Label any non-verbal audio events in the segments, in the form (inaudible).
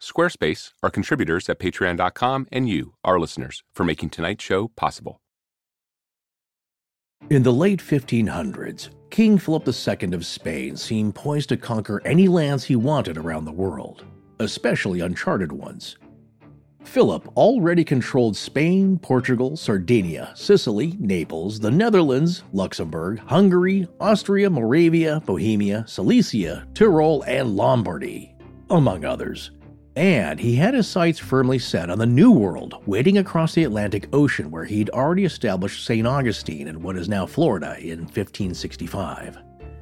Squarespace, our contributors at Patreon.com, and you, our listeners, for making tonight's show possible. In the late 1500s, King Philip II of Spain seemed poised to conquer any lands he wanted around the world, especially uncharted ones. Philip already controlled Spain, Portugal, Sardinia, Sicily, Naples, the Netherlands, Luxembourg, Hungary, Austria, Moravia, Bohemia, Silesia, Tyrol, and Lombardy, among others. And he had his sights firmly set on the New World, waiting across the Atlantic Ocean where he'd already established St. Augustine in what is now Florida in 1565.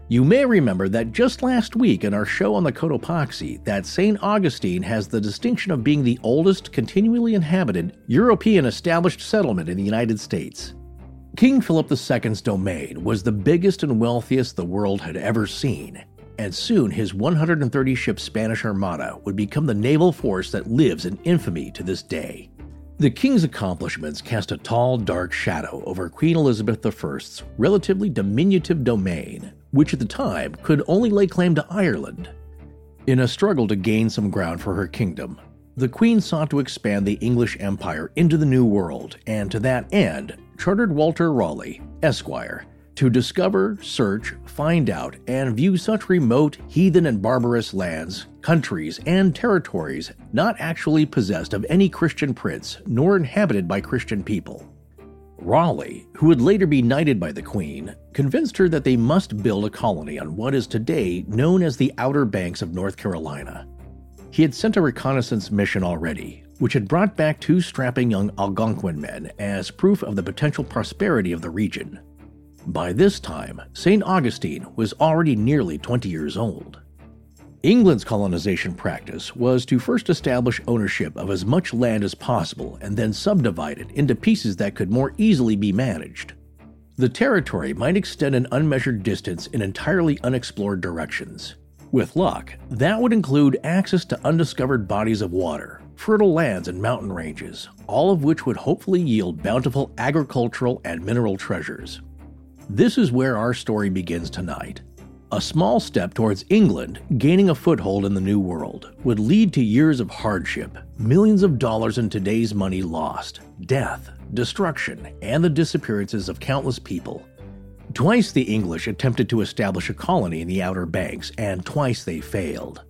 You may remember that just last week in our show on the Cotopaxi that St. Augustine has the distinction of being the oldest continually inhabited European established settlement in the United States. King Philip II's domain was the biggest and wealthiest the world had ever seen, and soon his 130 ship Spanish Armada would become the naval force that lives in infamy to this day. The king's accomplishments cast a tall, dark shadow over Queen Elizabeth I's relatively diminutive domain, which at the time could only lay claim to Ireland. In a struggle to gain some ground for her kingdom, the Queen sought to expand the English Empire into the New World, and to that end, chartered Walter Raleigh, Esquire, to discover, search, find out, and view such remote, heathen, and barbarous lands, countries, and territories not actually possessed of any Christian prince nor inhabited by Christian people. Raleigh, who would later be knighted by the Queen, convinced her that they must build a colony on what is today known as the Outer Banks of North Carolina. He had sent a reconnaissance mission already, which had brought back two strapping young Algonquin men as proof of the potential prosperity of the region. By this time, St. Augustine was already nearly 20 years old. England's colonization practice was to first establish ownership of as much land as possible and then subdivide it into pieces that could more easily be managed. The territory might extend an unmeasured distance in entirely unexplored directions. With luck, that would include access to undiscovered bodies of water, fertile lands, and mountain ranges, all of which would hopefully yield bountiful agricultural and mineral treasures. This is where our story begins tonight. A small step towards England gaining a foothold in the New World would lead to years of hardship, millions of dollars in today's money lost, death, destruction, and the disappearances of countless people. Twice the English attempted to establish a colony in the Outer Banks, and twice they failed.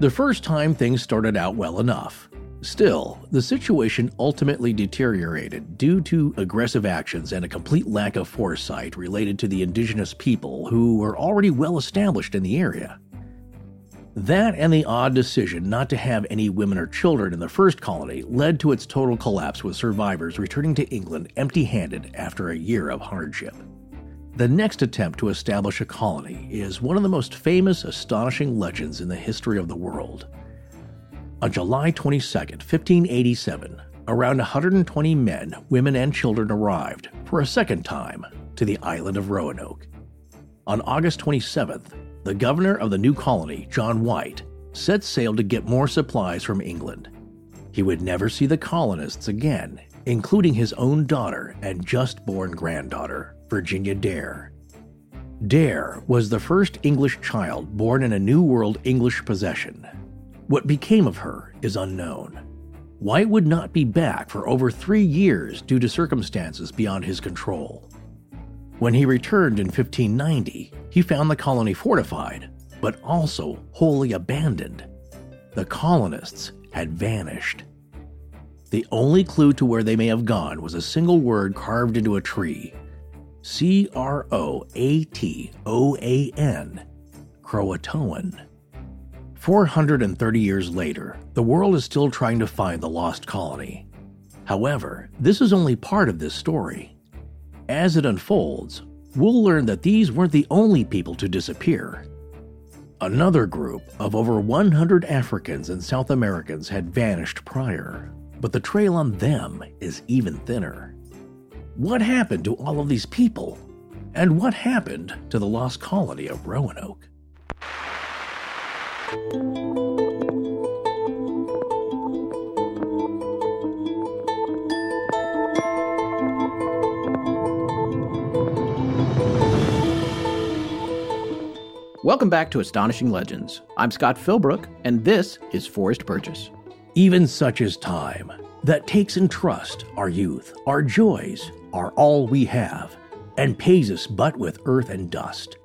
The first time things started out well enough. Still, the situation ultimately deteriorated due to aggressive actions and a complete lack of foresight related to the indigenous people who were already well established in the area. That and the odd decision not to have any women or children in the first colony led to its total collapse with survivors returning to England empty handed after a year of hardship. The next attempt to establish a colony is one of the most famous, astonishing legends in the history of the world. On July 22, 1587, around 120 men, women, and children arrived, for a second time, to the island of Roanoke. On August 27th, the governor of the new colony, John White, set sail to get more supplies from England. He would never see the colonists again, including his own daughter and just born granddaughter, Virginia Dare. Dare was the first English child born in a New World English possession what became of her is unknown. White would not be back for over three years due to circumstances beyond his control. When he returned in 1590, he found the colony fortified, but also wholly abandoned. The colonists had vanished. The only clue to where they may have gone was a single word carved into a tree C R O A T O A N, Croatoan. 430 years later, the world is still trying to find the lost colony. However, this is only part of this story. As it unfolds, we'll learn that these weren't the only people to disappear. Another group of over 100 Africans and South Americans had vanished prior, but the trail on them is even thinner. What happened to all of these people? And what happened to the lost colony of Roanoke? Welcome back to Astonishing Legends. I'm Scott Philbrook, and this is Forrest Burgess. Even such is time that takes in trust our youth, our joys, are all we have, and pays us but with earth and dust.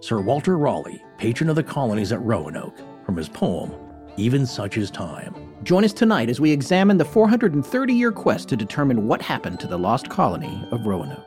Sir Walter Raleigh, patron of the colonies at Roanoke, from his poem, Even Such is Time. Join us tonight as we examine the 430 year quest to determine what happened to the lost colony of Roanoke.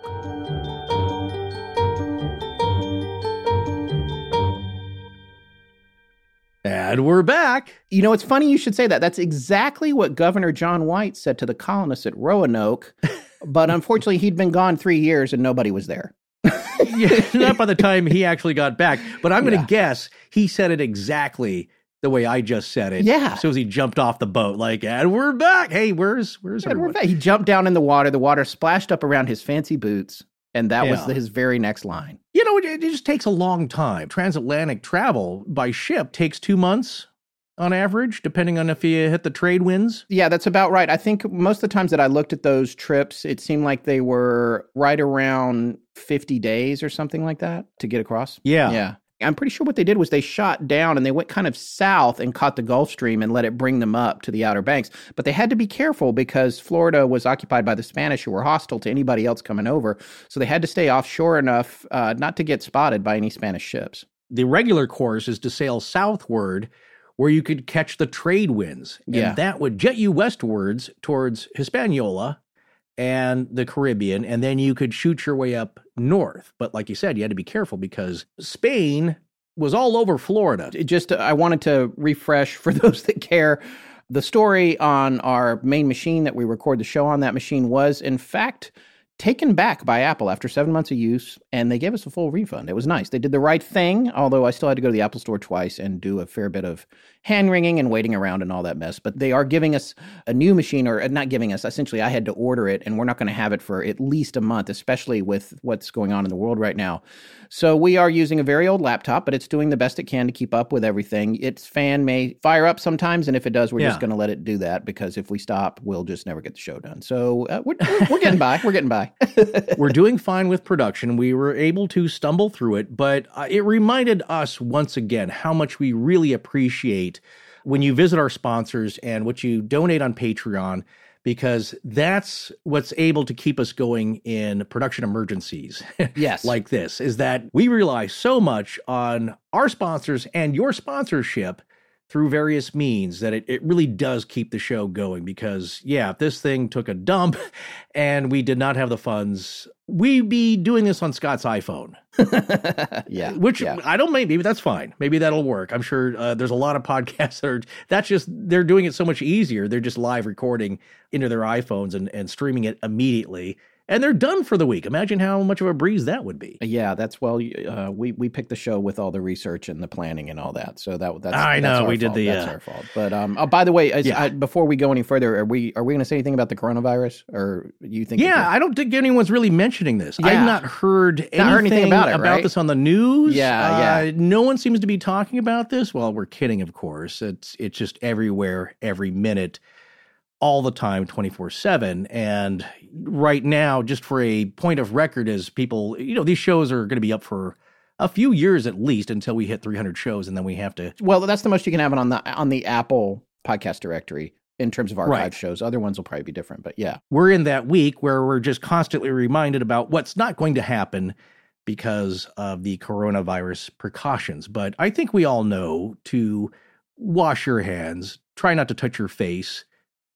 And we're back. You know, it's funny you should say that. That's exactly what Governor John White said to the colonists at Roanoke. (laughs) but unfortunately, he'd been gone three years and nobody was there. (laughs) yeah, (laughs) not by the time he actually got back. But I'm going to yeah. guess he said it exactly the way I just said it. Yeah. So as he jumped off the boat, like, and we're back. Hey, where's where's and we're back. He jumped down in the water. The water splashed up around his fancy boots. And that yeah. was his very next line. You know, it, it just takes a long time. Transatlantic travel by ship takes two months on average, depending on if you hit the trade winds? Yeah, that's about right. I think most of the times that I looked at those trips, it seemed like they were right around 50 days or something like that to get across. Yeah. Yeah. I'm pretty sure what they did was they shot down and they went kind of south and caught the Gulf Stream and let it bring them up to the Outer Banks. But they had to be careful because Florida was occupied by the Spanish who were hostile to anybody else coming over. So they had to stay offshore enough uh, not to get spotted by any Spanish ships. The regular course is to sail southward where you could catch the trade winds. And yeah. that would jet you westwards towards Hispaniola and the Caribbean, and then you could shoot your way up north. But like you said, you had to be careful because Spain was all over Florida. It just, I wanted to refresh for (laughs) those that care. The story on our main machine that we record the show on, that machine was, in fact, taken back by Apple after seven months of use, and they gave us a full refund. It was nice. They did the right thing, although I still had to go to the Apple Store twice and do a fair bit of hand wringing and waiting around and all that mess. But they are giving us a new machine, or uh, not giving us. Essentially, I had to order it, and we're not going to have it for at least a month, especially with what's going on in the world right now. So we are using a very old laptop, but it's doing the best it can to keep up with everything. Its fan may fire up sometimes, and if it does, we're yeah. just going to let it do that because if we stop, we'll just never get the show done. So uh, we're, we're getting by. We're getting by. We're doing fine with production. We were able to stumble through it, but uh, it reminded us once again how much we really appreciate when you visit our sponsors and what you donate on Patreon because that's what's able to keep us going in production emergencies. (laughs) Yes. like this is that we rely so much on our sponsors and your sponsorship through various means that it, it really does keep the show going because yeah if this thing took a dump (laughs) and we did not have the funds we'd be doing this on scott's iphone. (laughs) Yeah which yeah. i don't maybe that's fine. Maybe that'll work. I'm sure uh, there's a lot of (laughs) podcasts that are that's just they're doing it so much easier. They're just live recording into their iphones and, and streaming it immediately and they're done for the week. Imagine how much of a breeze that would be. Yeah, that's well. Uh, we we picked the show with all the research and the planning and all that. So that that's I know that's we fault. did the that's uh, our fault. But um, oh, by the way, yeah. I, before we go any further, are we are we going to say anything about the coronavirus, or you think? Yeah, I don't think anyone's really mentioning this. Yeah. I've not heard anything, not heard anything about it. About right? this on the news. Yeah, uh, yeah. No one seems to be talking about this. Well, we're kidding, of course. It's it's just everywhere, every minute all the time 24/7 and right now just for a point of record as people you know these shows are going to be up for a few years at least until we hit 300 shows and then we have to Well, that's the most you can have it on the on the Apple podcast directory in terms of archive Right. shows. Other ones will probably be different, but yeah. we're in that week where we're just constantly reminded about what's not going to happen because of the coronavirus precautions. But I think we all know to wash your hands, try not to touch your face,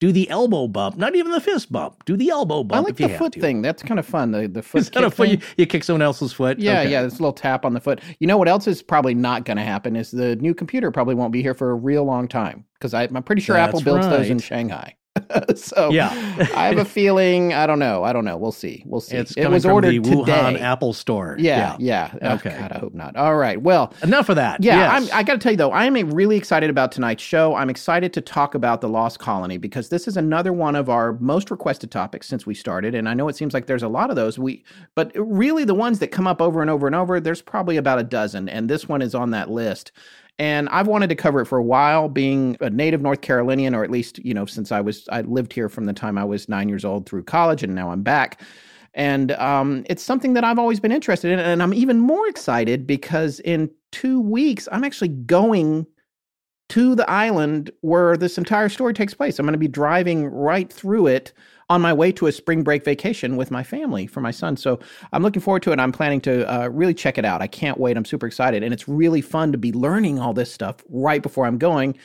do the elbow bump, not even the fist bump, do the elbow bump I like the foot to. thing. That's kind of fun. The the foot Is that a foot? You, you kick someone else's foot? Yeah, Okay. yeah, this little tap on the foot. You know what else is probably not going to happen is the new computer probably won't be here for a real long time because I'm pretty sure That's Apple builds those in. Shanghai. (laughs) so Yeah. I have a (laughs) feeling. I don't know. I don't know. We'll see. We'll see. It's it was from ordered the Wuhan today. Apple Store. Yeah, yeah. Oh, Okay. God, I hope not. All right. Well, Enough of that. yeah, Yes. I'm, I got to tell you though, I am really excited about tonight's show. I'm excited to talk about the Lost Colony because this is another one of our most requested topics since we started, and I know it seems like there's a lot of those. We, but really the ones that come up over and over and over, there's probably about a dozen, and this one is on that list. And I've wanted to cover it for a while, being a native North Carolinian, or at least you know since I was I lived here from the time I was nine years old through college, and now I'm back. And um, it's something that I've always been interested in. And I'm even more excited because in two weeks, I'm actually going to the island where this entire story takes place. I'm going to be driving right through it on my way to a spring break vacation with my family for my son. So I'm looking forward to it. I'm planning to uh, really check it out. I can't wait. I'm super excited. And it's really fun to be learning all this stuff right before I'm going.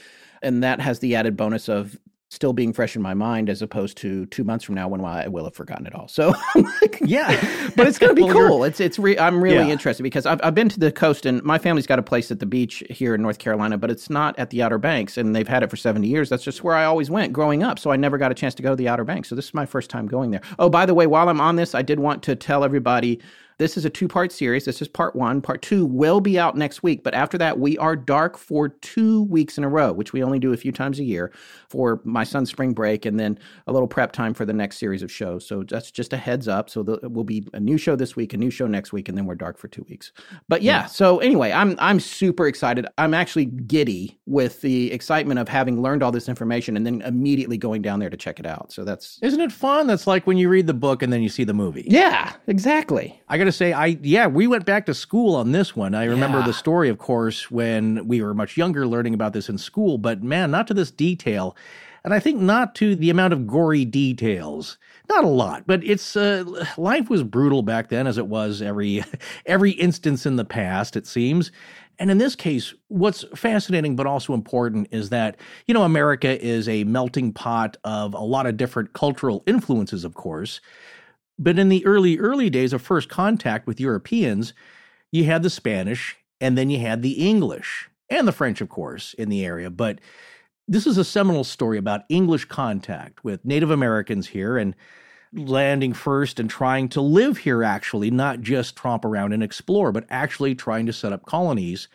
And that has the added bonus of still being fresh in my mind as opposed to two months from now when I will have forgotten it all. So, (laughs) Yeah. but it's going to be (laughs) cool. It's it's re- I'm really Yeah. interested because I've I've been to the coast and my family's got a place at the beach here in North Carolina, but it's not at the Outer Banks, and they've had it for 70 years. That's just where I always went growing up. So I never got a chance to go to the Outer Banks. So this is my first time going there. Oh, by the way, while I'm on this, I did want to tell everybody. This is a two part series. This is part one. Part two will be out next week. But after that, we are dark for two weeks in a row, which we only do a few times a year for my son's spring break and then a little prep time for the next series of shows. So that's just a heads up. So there will be a new show this week, a new show next week, and then we're dark for two weeks. But yeah, so anyway, I'm I'm super excited. I'm actually giddy with the excitement of having learned all this information and then immediately going down there to check it out. So that's Isn't it fun? That's like when you read the book and then you see the movie. yeah, exactly. I got to say, I yeah, we went back to school on this one. I remember Yeah. the story, of course, when we were much younger, learning about this in school. But man, not to this detail, and I think not to the amount of gory details. Not a lot, but it's uh, life was brutal back then, as it was every (laughs) every instance in the past. It seems. And in this case, what's fascinating but also important is that, you know, America is a melting pot of a lot of different cultural influences, of course. But in the early, early days of first contact with Europeans, you had the Spanish and then you had the English and the French, of course, in the area. But this is a seminal story about English contact with Native Americans here and landing first and trying to live here, actually, not just tromp around and explore, but actually trying to set up colonies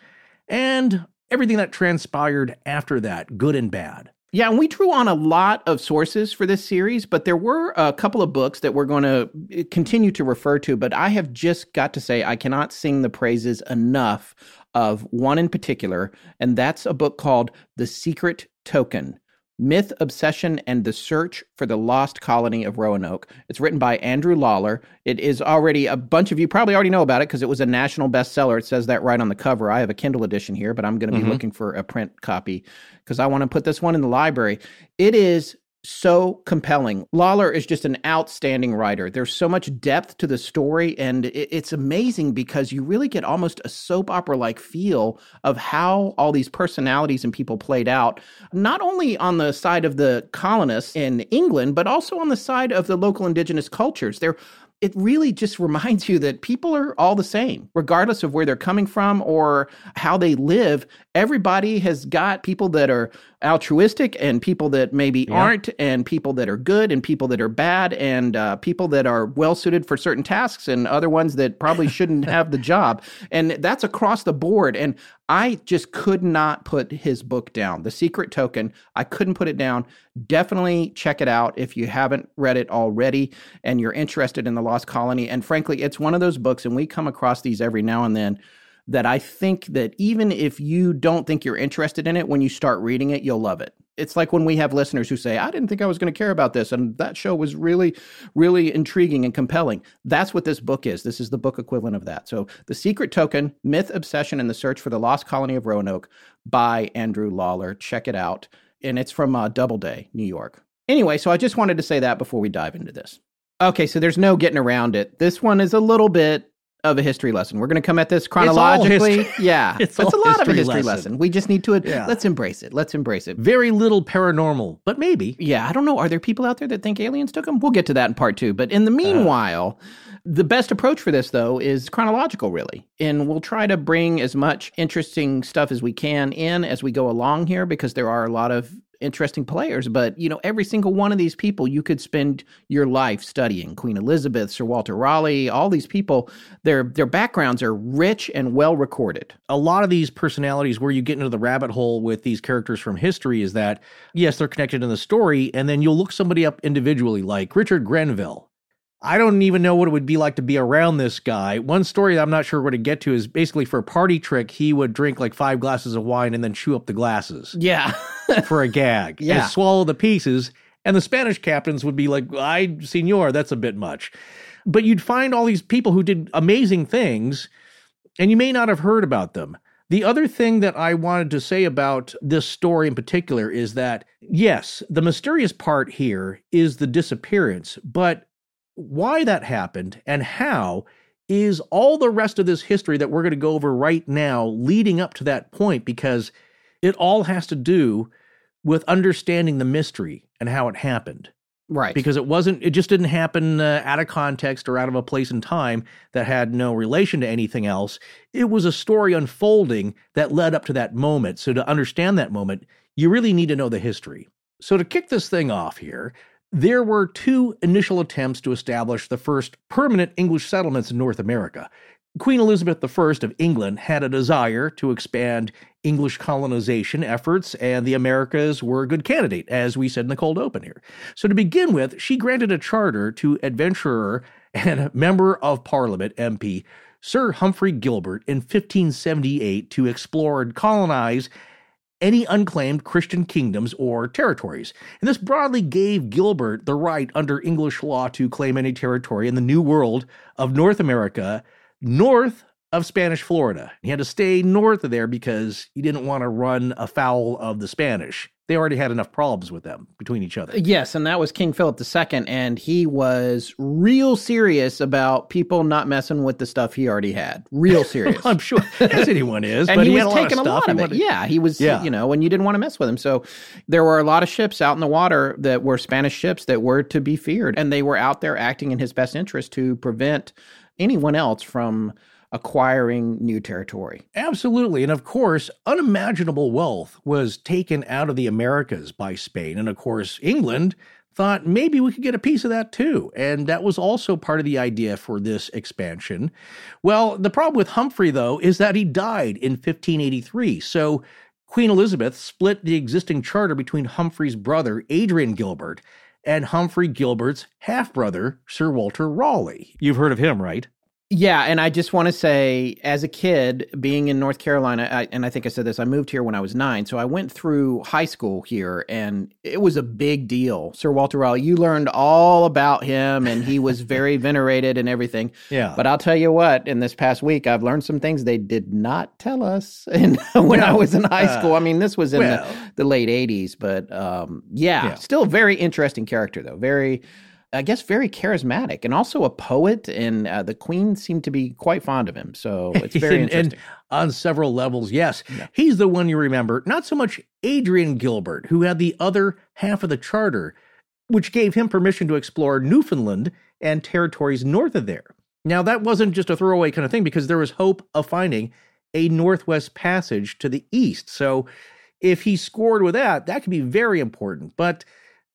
and everything that transpired after that, good and bad. Yeah, and we drew on a lot of sources for this series, but there were a couple of books that we're going to eh, continue to refer to. But I have just got to say, I cannot sing the praises enough of one in particular, and that's a book called The Secret Token Myth, Obsession, and the Search for the Lost Colony of Roanoke. It's written by Andrew Lawler. It is already, a bunch of you probably already know about it because it was a national bestseller. It says that right on the cover. I have a Kindle edition here, but I'm going to be mm-hmm. looking for a print copy because I want to put this one in the library. It is so compelling. Lawler is just an outstanding writer. There's so much depth to the story, and it's amazing because you really get almost a soap opera like feel of how all these personalities and people played out, not only on the side of the colonists in England, but also on the side of the local indigenous cultures. They're it really just (laughs) reminds you that people are all the same, regardless of where they're coming from or how they live. Everybody has got people that are altruistic and people that maybe aren't, and people that are good and people that are bad, and uh, people that are well suited for certain tasks and other ones that probably (laughs) shouldn't have the job. And that's across the board. And I just could not put his book down. The Secret Token, I couldn't put it down. Definitely check it out if you haven't read it already and you're interested in the Lost Colony. And frankly, it's one of those books, and we come across these every now and then that I think that even if you don't think you're interested in it, when you start reading it, you'll love it. It's like when we have listeners who say, I didn't think I was going to care about this. And that show was really, really intriguing and compelling. That's what this book is. This is the book equivalent of that. So, The Secret Token Myth, Obsession, and the Search for the Lost Colony of Roanoke by Andrew Lawler. Check it out. And it's from uh, Doubleday, New York. Anyway, so I just wanted to say that before we dive into this. Okay, so there's no getting around it. This one is a little bit of a history lesson. We're going to come at this chronologically. history. (laughs) Yeah, It's it's, a lot of a history lesson. lesson. We just need to Yeah. let's embrace it. Let's embrace it. Very little paranormal, but maybe. Yeah, I don't know. Are there people out there that think aliens took them? We'll get to that in part two. But in the uh-huh. meanwhile, the best approach for this, though, is chronological, really. And we'll try to bring as much interesting stuff as we can in as we go along here because there are a lot of interesting players, but you know, every single one of these people you could spend your life studying. Queen Elizabeth, Sir Walter Raleigh, all these people, their their backgrounds are rich and well recorded. A lot of these personalities where you get into the rabbit hole with these characters from history is that yes, they're connected in the story, and then you'll look somebody up individually, like Richard Grenville. I don't even know what it would be like to be around this guy. One story that I'm not sure where to get to is basically for a party trick, he would drink like five glasses of wine and then chew up the glasses. Yeah. (laughs) for a gag. Yeah. And swallow the pieces. And the Spanish captains would be like, I, senor, that's a bit much. But you'd find all these people who did amazing things, and you may not have heard about them. The other thing that I wanted to say about this story in particular is that, yes, the mysterious part here is the disappearance, but why that happened and how is all the rest of this history that we're going to go over right now leading up to that point because it all has to do with understanding the mystery and how it happened. Right. Because it wasn't, it just didn't happen uh, out of context or out of a place and time that had no relation to anything else. It was a story unfolding that led up to that moment. So to understand that moment, you really need to know the history. So to kick this thing off here, there were two initial attempts to establish the first permanent English settlements in North America. Queen Elizabeth I of England had a desire to expand English colonization efforts, and the Americas were a good candidate, as we said in the cold open here. So, to begin with, she granted a charter to adventurer and (laughs) member of Parliament MP Sir Humphrey Gilbert in 1578 to explore and colonize any unclaimed Christian kingdoms or territories. And this broadly gave Gilbert the right under English law to claim any territory in the New World of North America north of Spanish Florida. He had to stay north of there because he didn't want to run afoul of the Spanish. They already had enough problems with them between each other. Yes, and that was King Philip II, and he was real serious about people not messing with the stuff he already had. Real (laughs) serious. I'm sure, (laughs) as anyone is. and but he, he, was had a taking lot of, a lot of, it. Yeah, he was. Yeah. You know, and you didn't want to mess with him. So there were a lot of ships out in the water that were Spanish ships that were to be feared, and they were out there acting in his best interest to prevent anyone else from acquiring new territory. Absolutely. And of course, unimaginable wealth was taken out of the Americas by Spain. And of course, England thought maybe we could get a piece of that too. And that was also part of the idea for this expansion. Well, the problem with Humphrey, though, is that he died in 1583. So Queen Elizabeth split the existing charter between Humphrey's brother, Adrian Gilbert, and Humphrey Gilbert's half brother, Sir Walter Raleigh. You've heard of him, right? Yeah, and I just want to say, as a kid, being in North Carolina, I, and I think I said this, I moved here when I was nine, so I went through high school here, and it was a big deal. Sir Walter Raleigh, you learned all about him, and he was very (laughs) venerated and everything. Yeah. But I'll tell you what, in this past week, I've learned some things they did not tell us (laughs) and when I was in high school. I mean, this was in well. the, the late 80s, but um, yeah, Yeah. still a very interesting character, though. Very. I guess very charismatic and also a poet, and uh, the Queen seemed to be quite fond of him. So (laughs) it's very and, interesting. and on several levels, yes. He's the one you remember, not so much Adrian Gilbert, who had the other half of the charter, which gave him permission to explore Newfoundland and territories north of there. Now, that wasn't just a throwaway kind of thing because there was hope of finding a northwest passage to the east. So if he scored with that, that could be very important. But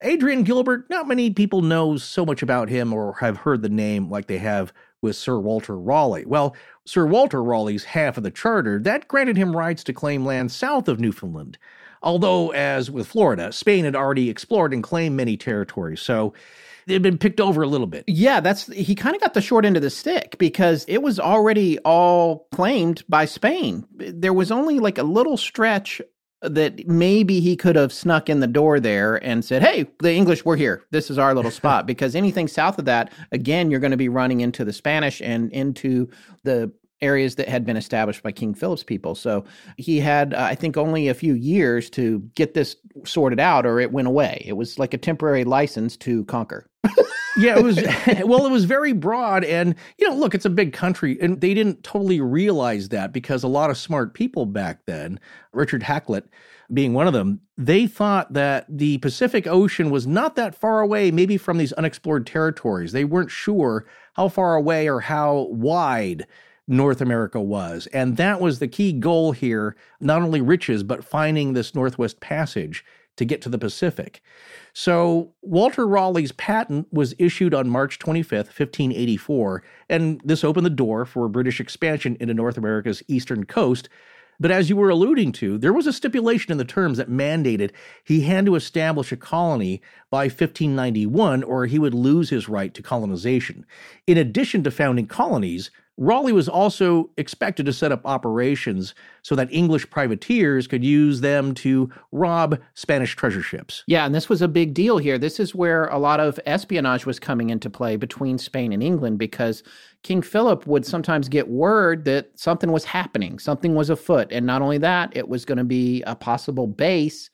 Adrian Gilbert, not many people know so much about him or have heard the name like they have with Sir Walter Raleigh. Well, Sir Walter Raleigh's half of the charter, that granted him rights to claim land south of Newfoundland. Although, as with Florida, Spain had already explored and claimed many territories, so they'd been picked over a little bit. yeah, that's he kind of got the short end of the stick because it was already all claimed by Spain. There was only like a little stretch that maybe he could have snuck in the door there and said, "Hey, the English, we're here. This is our little (laughs) spot." Because anything south of that, again, you're going to be running into the Spanish and into the areas that had been established by King Philip's people. So he had, uh, I think, only a few years to get this sorted out, or it went away. It was like a temporary license to conquer. Yeah, it was (laughs) well, it was very broad and you know, look, it's a big country and they didn't totally realize that because a lot of smart people back then, Richard Hakluyt being one of them, they thought that the Pacific Ocean was not that far away maybe from these unexplored territories. They weren't sure how far away or how wide North America was. And that was the key goal here, not only riches but finding this Northwest Passage to get to the Pacific. So, Walter Raleigh's patent was issued on March 25th, 1584, and this opened the door for British expansion into North America's eastern coast but as you were alluding to, there was a stipulation in the terms that mandated he had to establish a colony by 1591 or he would lose his right to colonization. In addition to founding colonies, Raleigh was also expected to set up operations so that English privateers could use them to rob Spanish treasure ships. Yeah, and this was a big deal here. This is where a lot of espionage was coming into play between Spain and England because King Philip would sometimes get word that something was happening, something was afoot. And not only that, it was going to be a possible base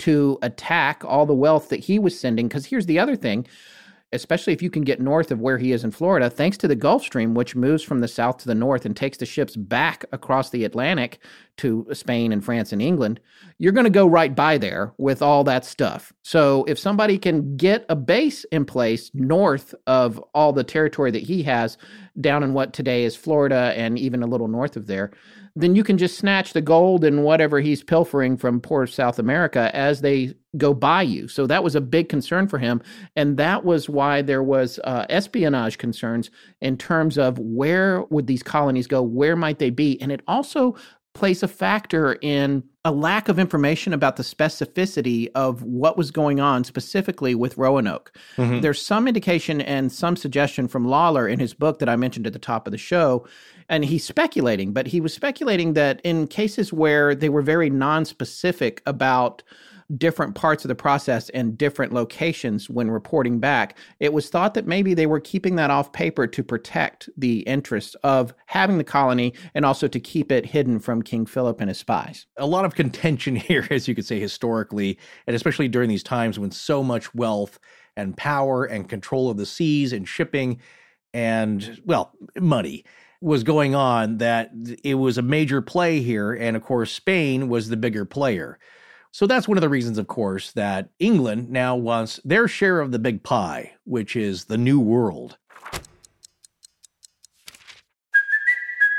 to attack all the wealth that he was sending. Because here's the other thing especially if you can get north of where he is in Florida, thanks to the Gulf Stream, which moves from the south to the north and takes the ships back across the Atlantic to Spain and France and England, you're going to go right by there with all that stuff. So if somebody can get a base in place north of all the territory that he has down in what today is Florida and even a little north of there, then you can just snatch the gold and whatever he's pilfering from poor South America as they go by you. So that was a big concern for him. And that was why there was uh, espionage concerns in terms of where would these colonies go? Where might they be? And it also plays a factor in a lack of information about the specificity of what was going on specifically with Roanoke. Mm-hmm. There's some indication and some suggestion from Lawler in his book that I mentioned at the top of the show and he's speculating, but he was speculating that in cases where they were very non-specific about different parts of the process and different locations when reporting back, it was thought that maybe they were keeping that off paper to protect the interests of having the colony and also to keep it hidden from King Philip and his spies. A lot of contention (laughs) here, as you could say, historically, and especially during these times when so much wealth and power and control of the seas and shipping and, well, money was going on that it was a major play here. And of course, Spain was the bigger player. So that's one of the reasons, of course, that England now wants their share of the big pie, which is the New World.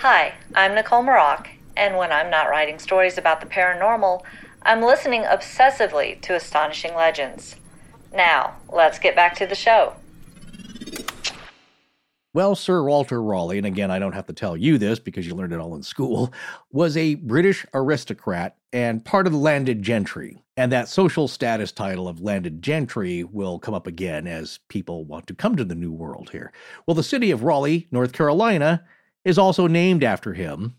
Hi, I'm Nicole Maroc, and when I'm not writing stories about the paranormal, I'm listening obsessively to Astonishing Legends. Now, let's get back to the show. Well, Sir Walter Raleigh, and again, I don't have to tell you this because you learned it all in school, was a British aristocrat and part of the landed gentry. And that social status title of landed gentry will come up again as people want to come to the New World here. Well, the city of Raleigh, North Carolina, is also named after him.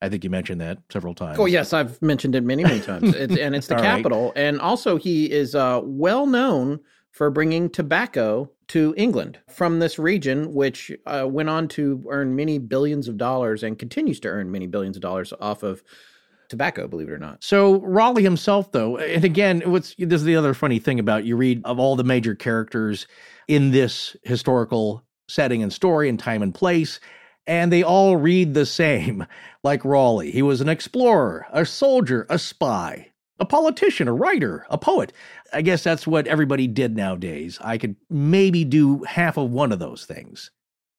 I think you mentioned that several times. Oh yes, I've mentioned it many, many times. It's, and it's (laughs) the capital, right. and also he is uh, well known for bringing tobacco to England from this region, which uh, went on to earn many billions of dollars and continues to earn many billions of dollars off of tobacco, believe it or not. So Raleigh himself, though, and again, what's this is the other funny thing about you read of all the major characters in this historical setting and story and time and place and they all read the same, (laughs) like Raleigh. He was an explorer, a soldier, a spy. a politician, a writer, a poet. I guess that's what everybody did nowadays. I could maybe do half of one of those things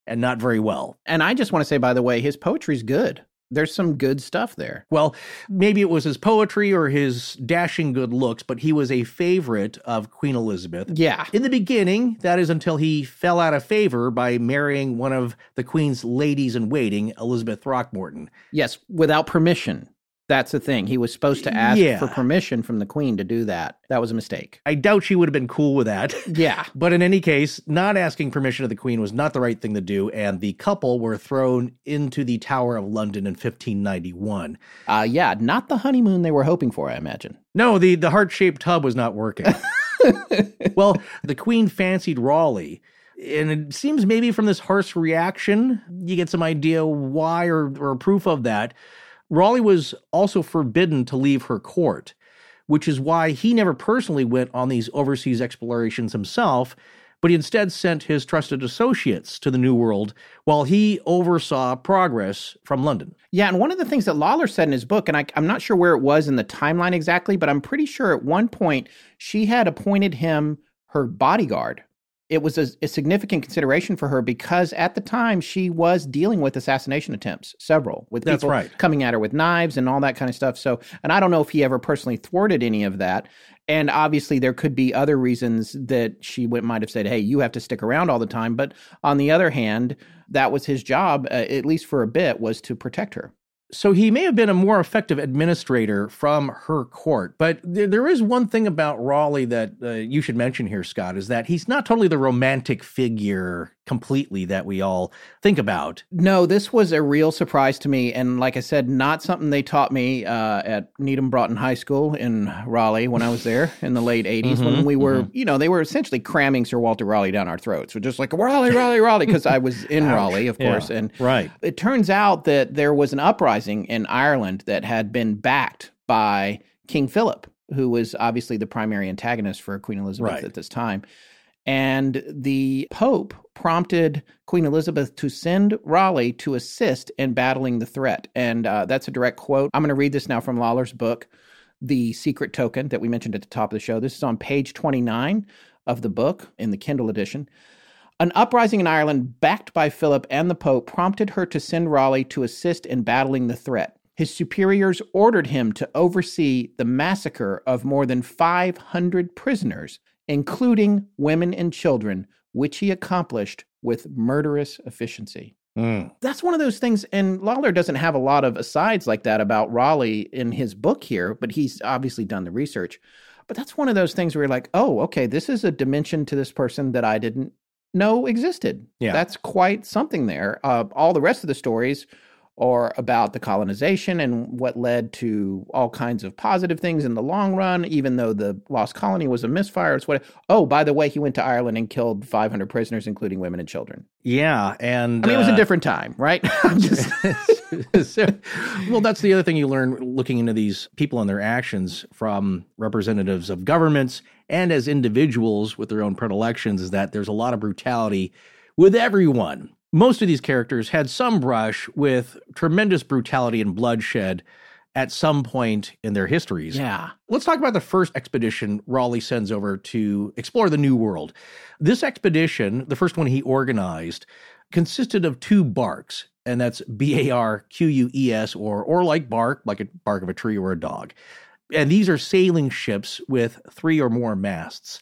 and not very well. And I just want to say, by the way, his poetry's good. There's some good stuff there. Well, maybe it was his poetry or his dashing good looks, but he was a favorite of Queen Elizabeth. Yeah. In the beginning, that is until he fell out of favor by marrying one of the Queen's ladies in waiting, Elizabeth Throckmorton. Yes, without permission. That's the thing. He was supposed to ask Yeah. for permission from the queen to do that. That was a mistake. I doubt she would have been cool with that. (laughs) Yeah. But in any case, not asking permission of the Queen was not the right thing to do, and the couple were thrown into the Tower of London in 1591. Uh, yeah, not the honeymoon they were hoping for, I imagine. No, the, the heart shaped tub was not working. (laughs) well, the Queen fancied Raleigh. And it seems maybe from this harsh reaction, you get some idea why or, or proof of that. Raleigh was also forbidden to leave her court, which is why he never personally went on these overseas explorations himself, but he instead sent his trusted associates to the New World while he oversaw progress from London. Yeah, and one of the things that Lawler said in his book, and I, I'm not sure where it was in the timeline exactly, but I'm pretty sure at one point she had appointed him her bodyguard. It was a, a significant consideration for her because at the time she was dealing with assassination attempts, several, with That's people right. coming at her with knives and all that kind of stuff. So, and I don't know if he ever personally thwarted any of that. And obviously, there could be other reasons that she would, might have said, "Hey, you have to stick around all the time." But on the other hand, that was his job, uh, at least for a bit, was to protect her. So he may have been a more effective administrator from her court. But there, there is one thing about Raleigh that uh, you should mention here, Scott, is that he's not totally the romantic figure completely that we all think about. No, this was a real surprise to me, and like I said, not something they taught me uh, at Needham Broughton High School in Raleigh when I was there in the late '80s. when we were, you know, they were essentially cramming Sir Walter Raleigh down our throats. We're just like Raleigh, Raleigh, Raleigh, because I was in Raleigh, of Yeah, course, and right. it turns out that there was an uprising in Ireland that had been backed by King Philip, who was obviously the primary antagonist for Queen Elizabeth Right. at this time. And the Pope prompted Queen Elizabeth to send Raleigh to assist in battling the threat. And uh, that's a direct quote. I'm going to read this now from Lawler's book, The Secret Token, that we mentioned at the top of the show. This is on page 29 of the book in the Kindle edition. An uprising in Ireland, backed by Philip and the Pope, prompted her to send Raleigh to assist in battling the threat. His superiors ordered him to oversee the massacre of more than 500 prisoners, including women and children, which he accomplished with murderous efficiency. That's one of those things, and Lawler doesn't have a lot of asides like that about Raleigh in his book here, but he's obviously done the research. But that's one of those things where you're like, oh, okay, this is a dimension to this person that I didn't know existed. Yeah. That's quite something there. Uh, all the rest of the stories are about the colonization and what led to all kinds of positive things in the long run, even though the lost colony was a misfire. It's what, oh, by the way, he went to Ireland and killed 500 prisoners, including women and children. Yeah, and I mean, it was uh, a different time, right? (laughs) Just, So- (laughs) (laughs) well, that's the other thing you learn looking into these people and their actions from representatives of governments and as individuals with their own predilections is that there's a lot of brutality with everyone. Most of these characters had some brush with tremendous brutality and bloodshed at some point in their histories. yeah. Let's talk about the first expedition Raleigh sends over to explore the New World. This expedition, the first one he organized, consisted of two barks, and that's B A R Q U E S, or or like bark, like a bark of a tree or a dog. And these are sailing ships with three or more masts.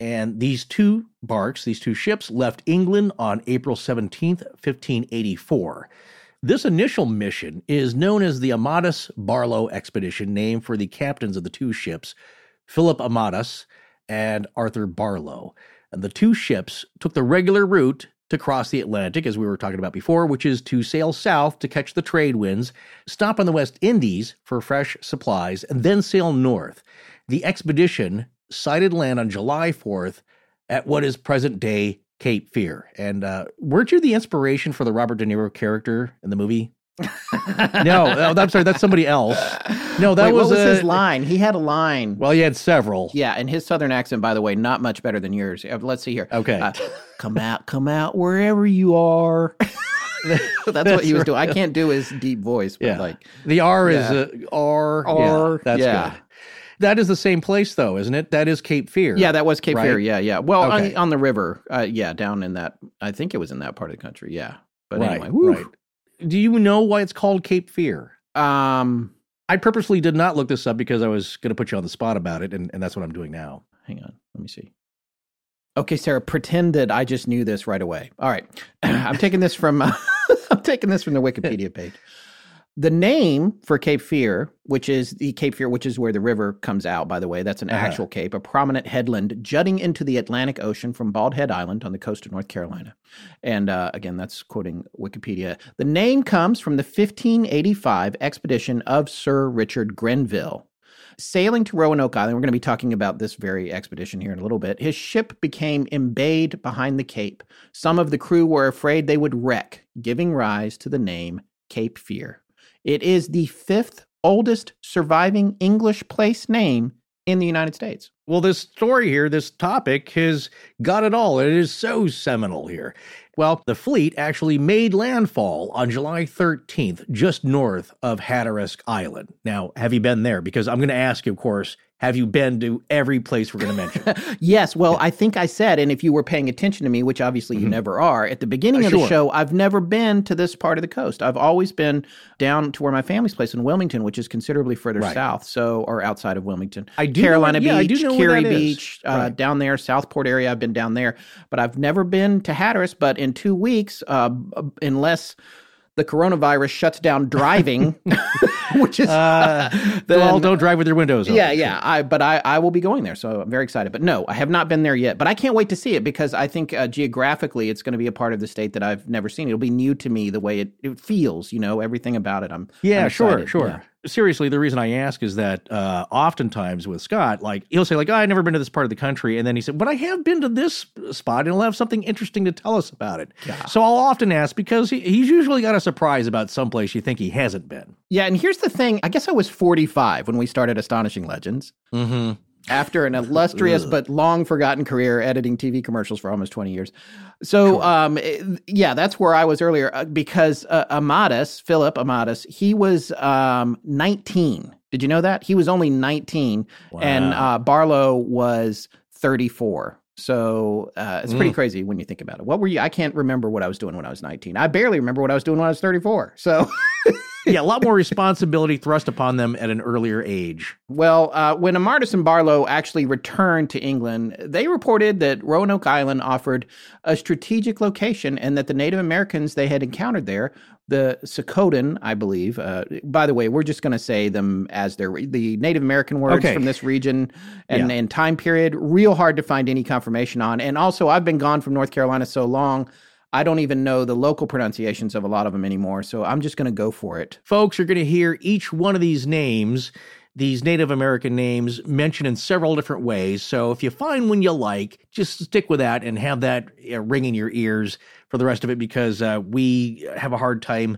And these two barks, these two ships, left England on April 17th, 1584. This initial mission is known as the Amadas Barlow Expedition, named for the captains of the two ships, Philip Amadas and Arthur Barlow. And the two ships took the regular route to cross the Atlantic, as we were talking about before, which is to sail south to catch the trade winds, stop on the West Indies for fresh supplies, and then sail north. The expedition sighted land on July 4th at what is present day Cape Fear. And uh, weren't you the inspiration for the Robert De Niro character in the movie? (laughs) no, oh, I'm sorry, that's somebody else. No, that Wait, was, was uh, his line? He had a line. Well, he had several. Yeah, and his southern accent, by the way, not much better than yours. Uh, Let's see here. Okay. Uh, come out, come out wherever you are. (laughs) That's, what he was doing. I can't do his deep voice, but Yeah. like, The R Yeah. is uh, R. R, Yeah, that's yeah. good. That is the same place though, isn't it? That is Cape Fear. Yeah, that was Cape right? Fear. Yeah, yeah. Well, Okay. on, on the river. Uh, yeah, down in that. I think it was in that part of the country. Yeah. But right, anyway, right. Do you know why it's called Cape Fear? Um, I purposely did not look this up because I was going to put you on the spot about it, and, and that's what I'm doing now. hang on. Let me see. Okay, Sarah, pretend that I just knew this right away. All right. (clears throat) I'm taking this from (laughs) I'm taking this from the Wikipedia page. The name for Cape Fear, which is the Cape Fear, which is where the river comes out, by the way, that's an Uh-huh. actual cape, a prominent headland jutting into the Atlantic Ocean from Bald Head Island on the coast of North Carolina. And uh, again, that's quoting Wikipedia. The name comes from the 1585 expedition of Sir Richard Grenville. Sailing to Roanoke Island, we're going to be talking about this very expedition here in a little bit. His ship became embayed behind the Cape. Some of the crew were afraid they would wreck, giving rise to the name Cape Fear. It is the fifth oldest surviving English place name in the United States. Well, this story here, this topic has got it all. It is so seminal here. Well, the fleet actually made landfall on July 13th, just north of Hatteras Island. Now, have you been there? Because I'm going to ask you, of course, have you been to every place we're going to mention? (laughs) Yes, well, I think I said, and if you were paying attention to me, which obviously you never are, at the beginning Uh, of the show, I've never been to this part of the coast. I've always been down to where my family's place in Wilmington, which is considerably further Right. south, so or outside of Wilmington. I do know Carolina yeah, Beach, know Kure. Beach, uh, Right. down there, Southport area. I've been down there, but I've never been to Hatteras. But in two weeks, uh, unless the coronavirus shuts down driving, (laughs) (laughs) which is Uh, (laughs) then- well, don't drive with your windows open. yeah, yeah. I but I I will be going there, so I'm very excited. But no, I have not been there yet. But I can't wait to see it because I think uh, geographically it's going to be a part of the state that I've never seen. It'll be new to me the way it, it feels. You know, everything about it. I'm Yeah, I'm sure, sure. Yeah. Seriously, the reason I ask is that uh, oftentimes with Scott, like he'll say, like, oh, "I've never been to this part of the country," and then he said, "But I have been to this spot, and he'll have something interesting to tell us about it." So I'll often ask because he, he's usually got a surprise about someplace you think he hasn't been. Yeah, and here's the thing. I guess I was 45 when we started Astonishing Legends. Mm-hmm. After an illustrious but long forgotten career editing TV commercials for almost 20 years. So, um, eh, yeah, that's where I was earlier uh, because uh, Philip Amadas, he was um, 19. Did you know that? He was only 19 and uh, Barlow was 34. So uh, it's pretty crazy when you think about it. What were you? I can't remember what I was doing when I was 19. I barely remember what I was doing when I was 34. So. (laughs) yeah, a lot more responsibility thrust upon them at an earlier age. Well, uh, when Amadas and Barlow actually returned to England, they reported that Roanoke Island offered a strategic location and that the Native Americans they had encountered there, the Sokotan, I believe. Uh, by the way, we're just going to say them as their the Native American words Okay. from this region and, Yeah. and time period. Real hard to find any confirmation on. And also, I've been gone from North Carolina so long. I don't even know the local pronunciations of a lot of them anymore, so I'm just going to go for it. Folks, you're going to hear each one of these names, these Native American names, mentioned in several different ways. So if you find one you like, just stick with that and have that uh, ring in your ears for the rest of it because uh, we have a hard time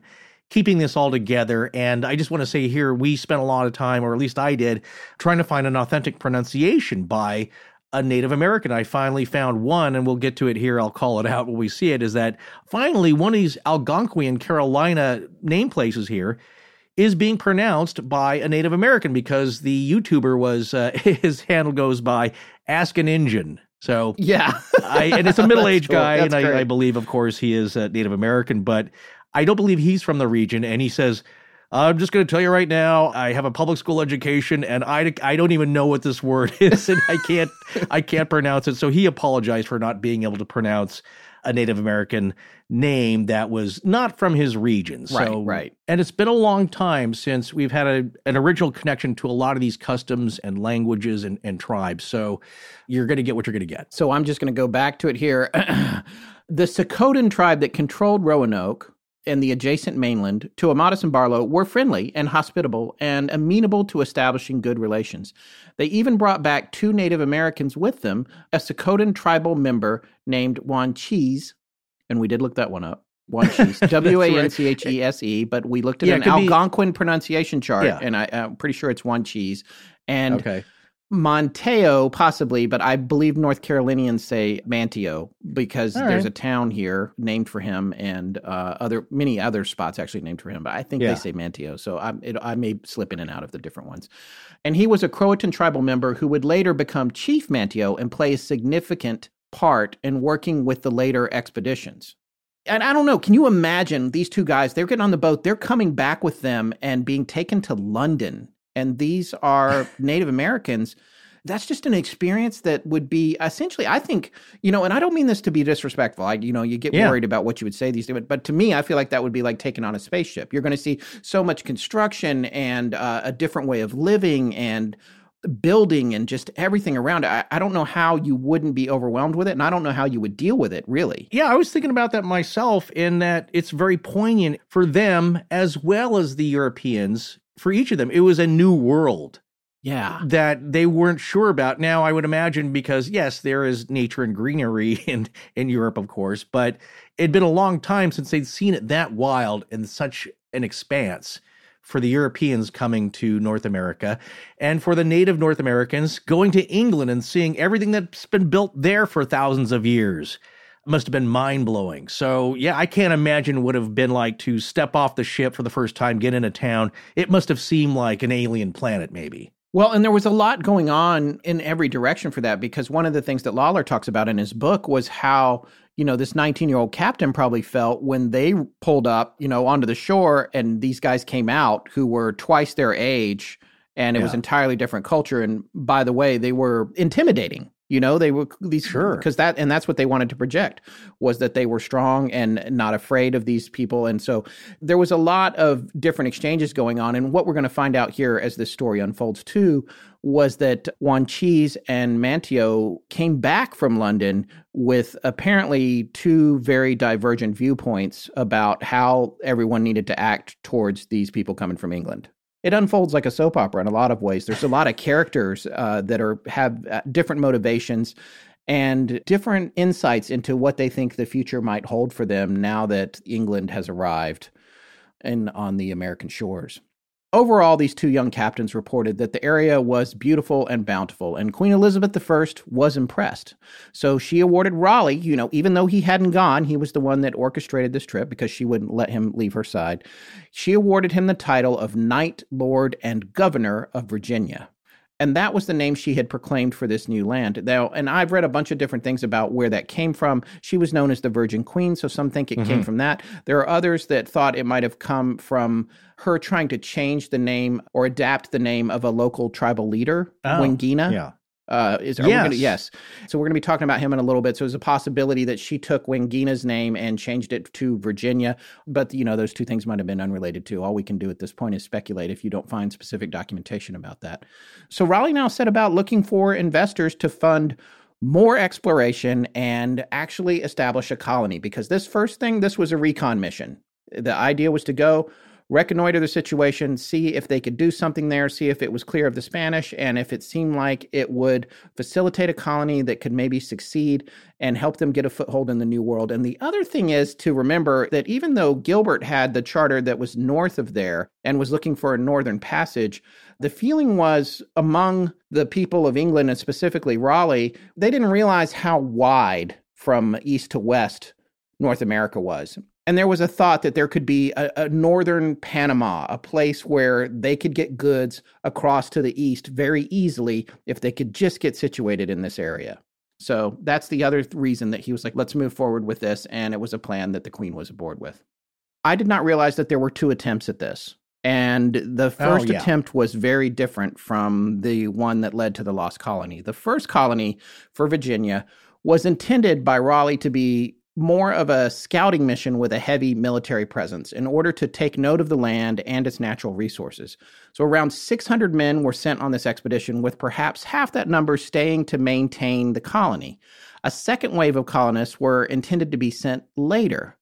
keeping this all together. And I just want to say here, we spent a lot of time, or at least I did, trying to find an authentic pronunciation by a Native American. I finally found one, and we'll get to it here. I'll call it out when we see it. Is that finally one of these Algonquian Carolina name places here is being pronounced by a Native American because the YouTuber was uh, (laughs) his handle goes by Ask an Injun. So Yeah. I, and it's a (laughs) middle-aged That's cool. guy, That's and I. I believe, of course, he is uh, Native American, but I don't believe he's from the region. And he says, "I'm just going to tell you right now, I have a public school education, and I, I don't even know what this word (laughs) is, and I can't I can't pronounce it." So he apologized for not being able to pronounce a Native American name that was not from his region. So, Right, right. And it's been a long time since we've had a, an original connection to a lot of these customs and languages and, and tribes. So you're going to get what you're going to get. So I'm just going to go back to it here. (clears throat) the Sokotan tribe that controlled Roanoke and the adjacent mainland to Amadas and Barlow were friendly and hospitable and amenable to establishing good relations. They even brought back two Native Americans with them, a Sokotan tribal member named Wanchese, and we did look that one up. Wanchese, (laughs) W A N C H E S E, but we looked at Yeah, an could be- Algonquin pronunciation chart, Yeah. and I, I'm pretty sure it's Wanchese. And Okay. Monteo, possibly, but I believe North Carolinians say Manteo because All there's a town here named for him, and uh, other many other spots actually named for him. But I think Yeah. they say Manteo, so I, it, I may slip in and out of the different ones. And he was a Croatan tribal member who would later become Chief Manteo and play a significant part in working with the later expeditions. And I don't know, can you imagine these two guys? They're getting on the boat, they're coming back with them and being taken to London. And these are Native Americans. That's just an experience that would be essentially, I think, you know, and I don't mean this to be disrespectful. I, you know, you get Yeah. worried about what you would say these days, but, but to me, I feel like that would be like taking on a spaceship. You're going to see so much construction and uh, a different way of living and building and just everything around it. I, I don't know how you wouldn't be overwhelmed with it, and I don't know how you would deal with it, really. Yeah, I was thinking about that myself in that it's very poignant for them as well as the Europeans. For each of them, it was a new world Yeah. that they weren't sure about. Now, I would imagine because yes, there is nature and greenery (laughs) in in Europe, of course, but it'd been a long time since they'd seen it that wild and such an expanse for the Europeans coming to North America and for the native North Americans going to England and seeing everything that's been built there for thousands of years must have been mind blowing. So, yeah, I can't imagine what it would have been like to step off the ship for the first time, get into town. It must have seemed like an alien planet, maybe. Well, and there was a lot going on in every direction for that because one of the things that Lawler talks about in his book was how, you know, this 19 year old captain probably felt when they pulled up, you know, onto the shore and these guys came out who were twice their age and it was entirely different culture. And by the way, they were intimidating. You know, they were these Sure. because that and that's what they wanted to project was that they were strong and not afraid of these people. And so there was a lot of different exchanges going on. And what we're going to find out here as this story unfolds too was that Wanchese and Manteo came back from London with apparently two very divergent viewpoints about how everyone needed to act towards these people coming from England it unfolds like a soap opera in a lot of ways. There's a lot of characters uh, that are have uh, different motivations and different insights into what they think the future might hold for them now that England has arrived and on the American shores. Overall, these two young captains reported that the area was beautiful and bountiful, and Queen Elizabeth I was impressed. So she awarded Raleigh, you know, even though he hadn't gone, he was the one that orchestrated this trip because she wouldn't let him leave her side. She awarded him the title of Knight, Lord, and Governor of Virginia. And that was the name she had proclaimed for this new land. Now, and I've read a bunch of different things about where that came from. She was known as the Virgin Queen, so some think it came mm-hmm. from that. There are others that thought it might have come from her trying to change the name or adapt the name of a local tribal leader, Oh, Wingina. Yeah. Uh, is are we gonna, Yes. yes. So we're going to be talking about him in a little bit. So there's a possibility that she took Wingina's name and changed it to Virginia. But you know, those two things might have been unrelated too. All we can do at this point is speculate if you don't find specific documentation about that. So Raleigh now set about looking for investors to fund more exploration and actually establish a colony because this first thing this was a recon mission. The idea was to go reconnoiter the situation, see if they could do something there, see if it was clear of the Spanish, and if it seemed like it would facilitate a colony that could maybe succeed and help them get a foothold in the New World. And the other thing is to remember that even though Gilbert had the charter that was north of there and was looking for a northern passage, the feeling was among the people of England and specifically Raleigh, they didn't realize how wide from east to west North America was. And there was a thought that there could be a, a northern Panama, a place where they could get goods across to the east very easily if they could just get situated in this area. So that's the other th- reason that he was like, let's move forward with this. And it was a plan that the Queen was aboard with. I did not realize that there were two attempts at this. And the oh, first yeah. attempt was very different from the one that led to the Lost Colony. The first colony for Virginia was intended by Raleigh to be more of a scouting mission with a heavy military presence in order to take note of the land and its natural resources. So, around 600 men were sent on this expedition, with perhaps half that number staying to maintain the colony. A second wave of colonists were intended to be sent later.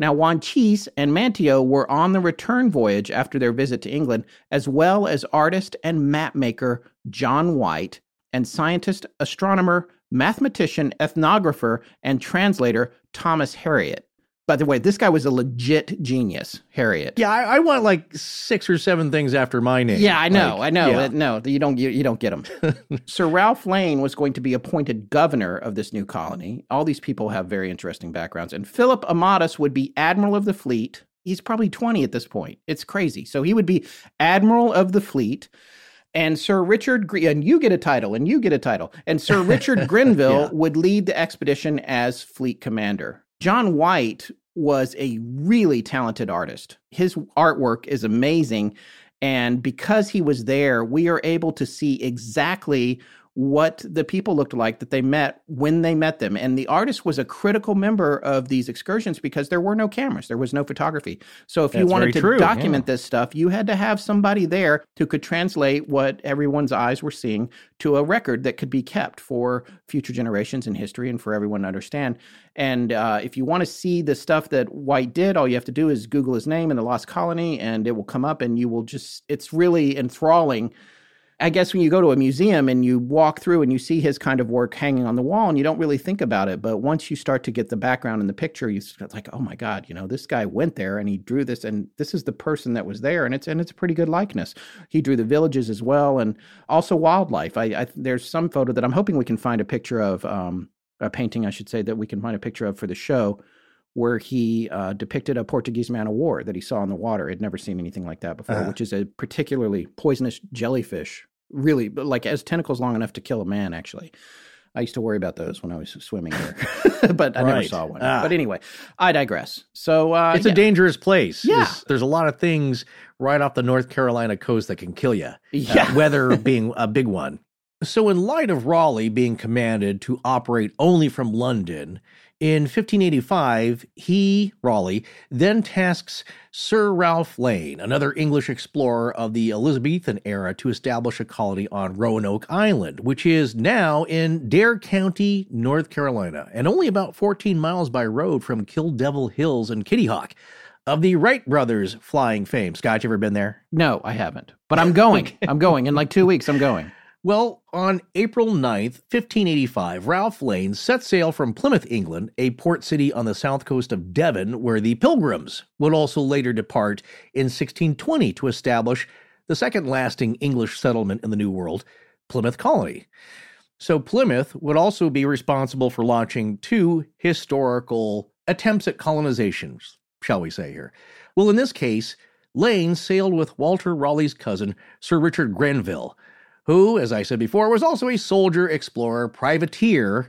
Now, Wanchese and Manteo were on the return voyage after their visit to England, as well as artist and mapmaker John White and scientist, astronomer, mathematician, ethnographer, and translator Thomas Harriot. By the way, this guy was a legit genius, Harriot. Yeah, I, I want like six or seven things after my name. Yeah, I know, Like, I know. yeah. No, you don't. You, you don't get them. (laughs) Sir Ralph Lane was going to be appointed governor of this new colony. All these people have very interesting backgrounds, and Philip Amadas would be admiral of the fleet. He's probably twenty at this point. It's crazy. So he would be admiral of the fleet. And Sir Richard, Gre- and you get a title, and you get a title. And Sir (laughs) Richard Grenville Yeah. would lead the expedition as fleet commander. John White was a really talented artist. His artwork is amazing. And because he was there, we are able to see exactly what the people looked like that they met when they met them. And the artist was a critical member of these excursions because there were no cameras, there was no photography. So if you wanted to true, document yeah. this stuff, you had to have somebody there who could translate what everyone's eyes were seeing to a record that could be kept for future generations in history and for everyone to understand. And uh, if you want to see the stuff that White did, all you have to do is Google his name in the Lost Colony, and it will come up, and you will just, it's really enthralling. I guess when you go to a museum and you walk through and you see his kind of work hanging on the wall and you don't really think about it, but once you start to get the background in the picture, you start like, oh my god, you know, this guy went there and he drew this, and this is the person that was there, and it's and it's a pretty good likeness. He drew the villages as well, and also wildlife. I, I there's some photo that I'm hoping we can find a picture of, um, a painting, I should say, that we can find a picture of for the show. Where he uh, depicted a Portuguese man of war that he saw in the water. Had never seen anything like that before, Uh-huh. which is a particularly poisonous jellyfish really like as tentacles long enough to kill a man actually i used to worry about those when i was swimming here (laughs) but i never saw one Ah. but anyway i digress so uh It's yeah. a dangerous place. Yeah. There's, there's a lot of things right off the North Carolina coast that can kill you. Yeah. (laughs) weather being a big one. So, in light of Raleigh being commanded to operate only from London, in 1585, he, Raleigh, then tasks Sir Ralph Lane, another English explorer of the Elizabethan era, to establish a colony on Roanoke Island, which is now in Dare County, North Carolina, and only about 14 miles by road from Kill Devil Hills and Kitty Hawk. Of the Wright brothers flying fame. Scott, you ever been there? no i haven't but i'm going (laughs) i'm going in like two weeks i'm going Well, on April 9th, 1585, Ralph Lane set sail from Plymouth, England, a port city on the south coast of Devon, where the Pilgrims would also later depart in 1620 to establish the second lasting English settlement in the New World, Plymouth Colony. So Plymouth would also be responsible for launching two historical attempts at colonization, shall we say here. Well, in this case, Lane sailed with Walter Raleigh's cousin, Sir Richard Grenville, who, as I said before, was also a soldier, explorer, privateer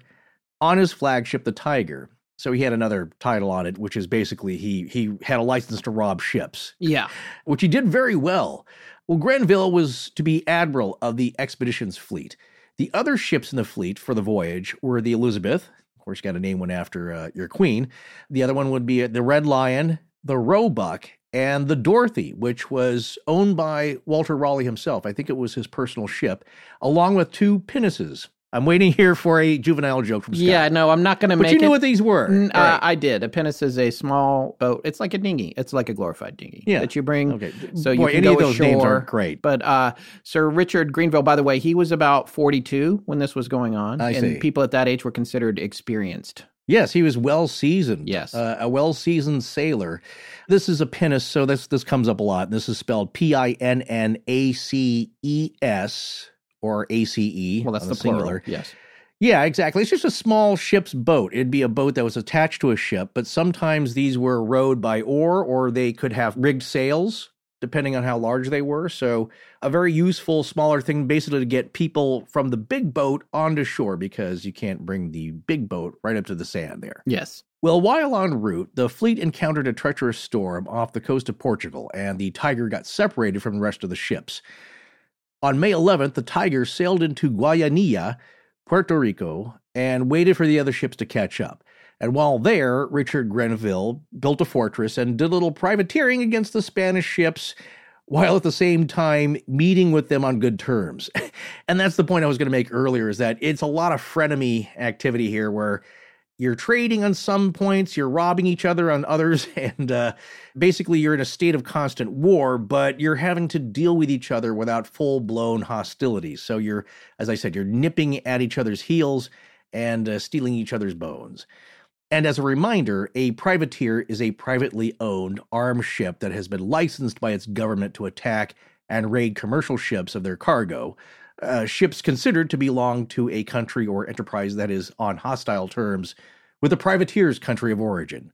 on his flagship, the Tiger. So he had another title on it, which is basically he he had a license to rob ships yeah which he did very well. Well, Grenville was to be admiral of the expedition's fleet. The other ships in the fleet for the voyage were the Elizabeth, of course, you got to name one after uh, your queen. The other one would be the Red Lion, the Roebuck, and the Dorothy, which was owned by Walter Raleigh himself. I think it was his personal ship, along with two pinnaces. I'm waiting here for a juvenile joke from Scott. yeah no i'm not gonna make. but you knew it what these were. N- uh, I did. A pinnace is a small boat. It's like a dinghy. It's like a glorified dinghy Yeah. that you bring. Okay. So you can any go of those ashore. names aren't great. But uh, Sir Richard Grenville, by the way, he was about 42 when this was going on. I and see. people at that age were considered experienced. Yes, he was well seasoned. Yes. uh, a well seasoned sailor. This is a pinnace, so this this comes up a lot. This is spelled P I N N A C E S or A C E. Well, that's on the singular. plural. Yes. Yeah, exactly. It's just a small ship's boat. It'd be a boat that was attached to a ship, but sometimes these were rowed by oar or they could have rigged sails, depending on how large they were. So, a very useful, smaller thing basically to get people from the big boat onto shore because you can't bring the big boat right up to the sand there. Yes. Well, while en route, the fleet encountered a treacherous storm off the coast of Portugal, and the Tiger got separated from the rest of the ships. On May 11th, the Tiger sailed into Guayanilla, Puerto Rico, and waited for the other ships to catch up. And while there, Richard Grenville built a fortress and did a little privateering against the Spanish ships, while at the same time meeting with them on good terms. (laughs) and that's the point I was going to make earlier is that it's a lot of frenemy activity here where you're trading on some points, you're robbing each other on others, (laughs) and uh, basically you're in a state of constant war, but you're having to deal with each other without full blown hostilities. So you're, as I said, you're nipping at each other's heels and uh, stealing each other's bones. And as a reminder, a privateer is a privately owned armed ship that has been licensed by its government to attack and raid commercial ships of their cargo. Uh, ships considered to belong to a country or enterprise that is on hostile terms with the privateer's country of origin.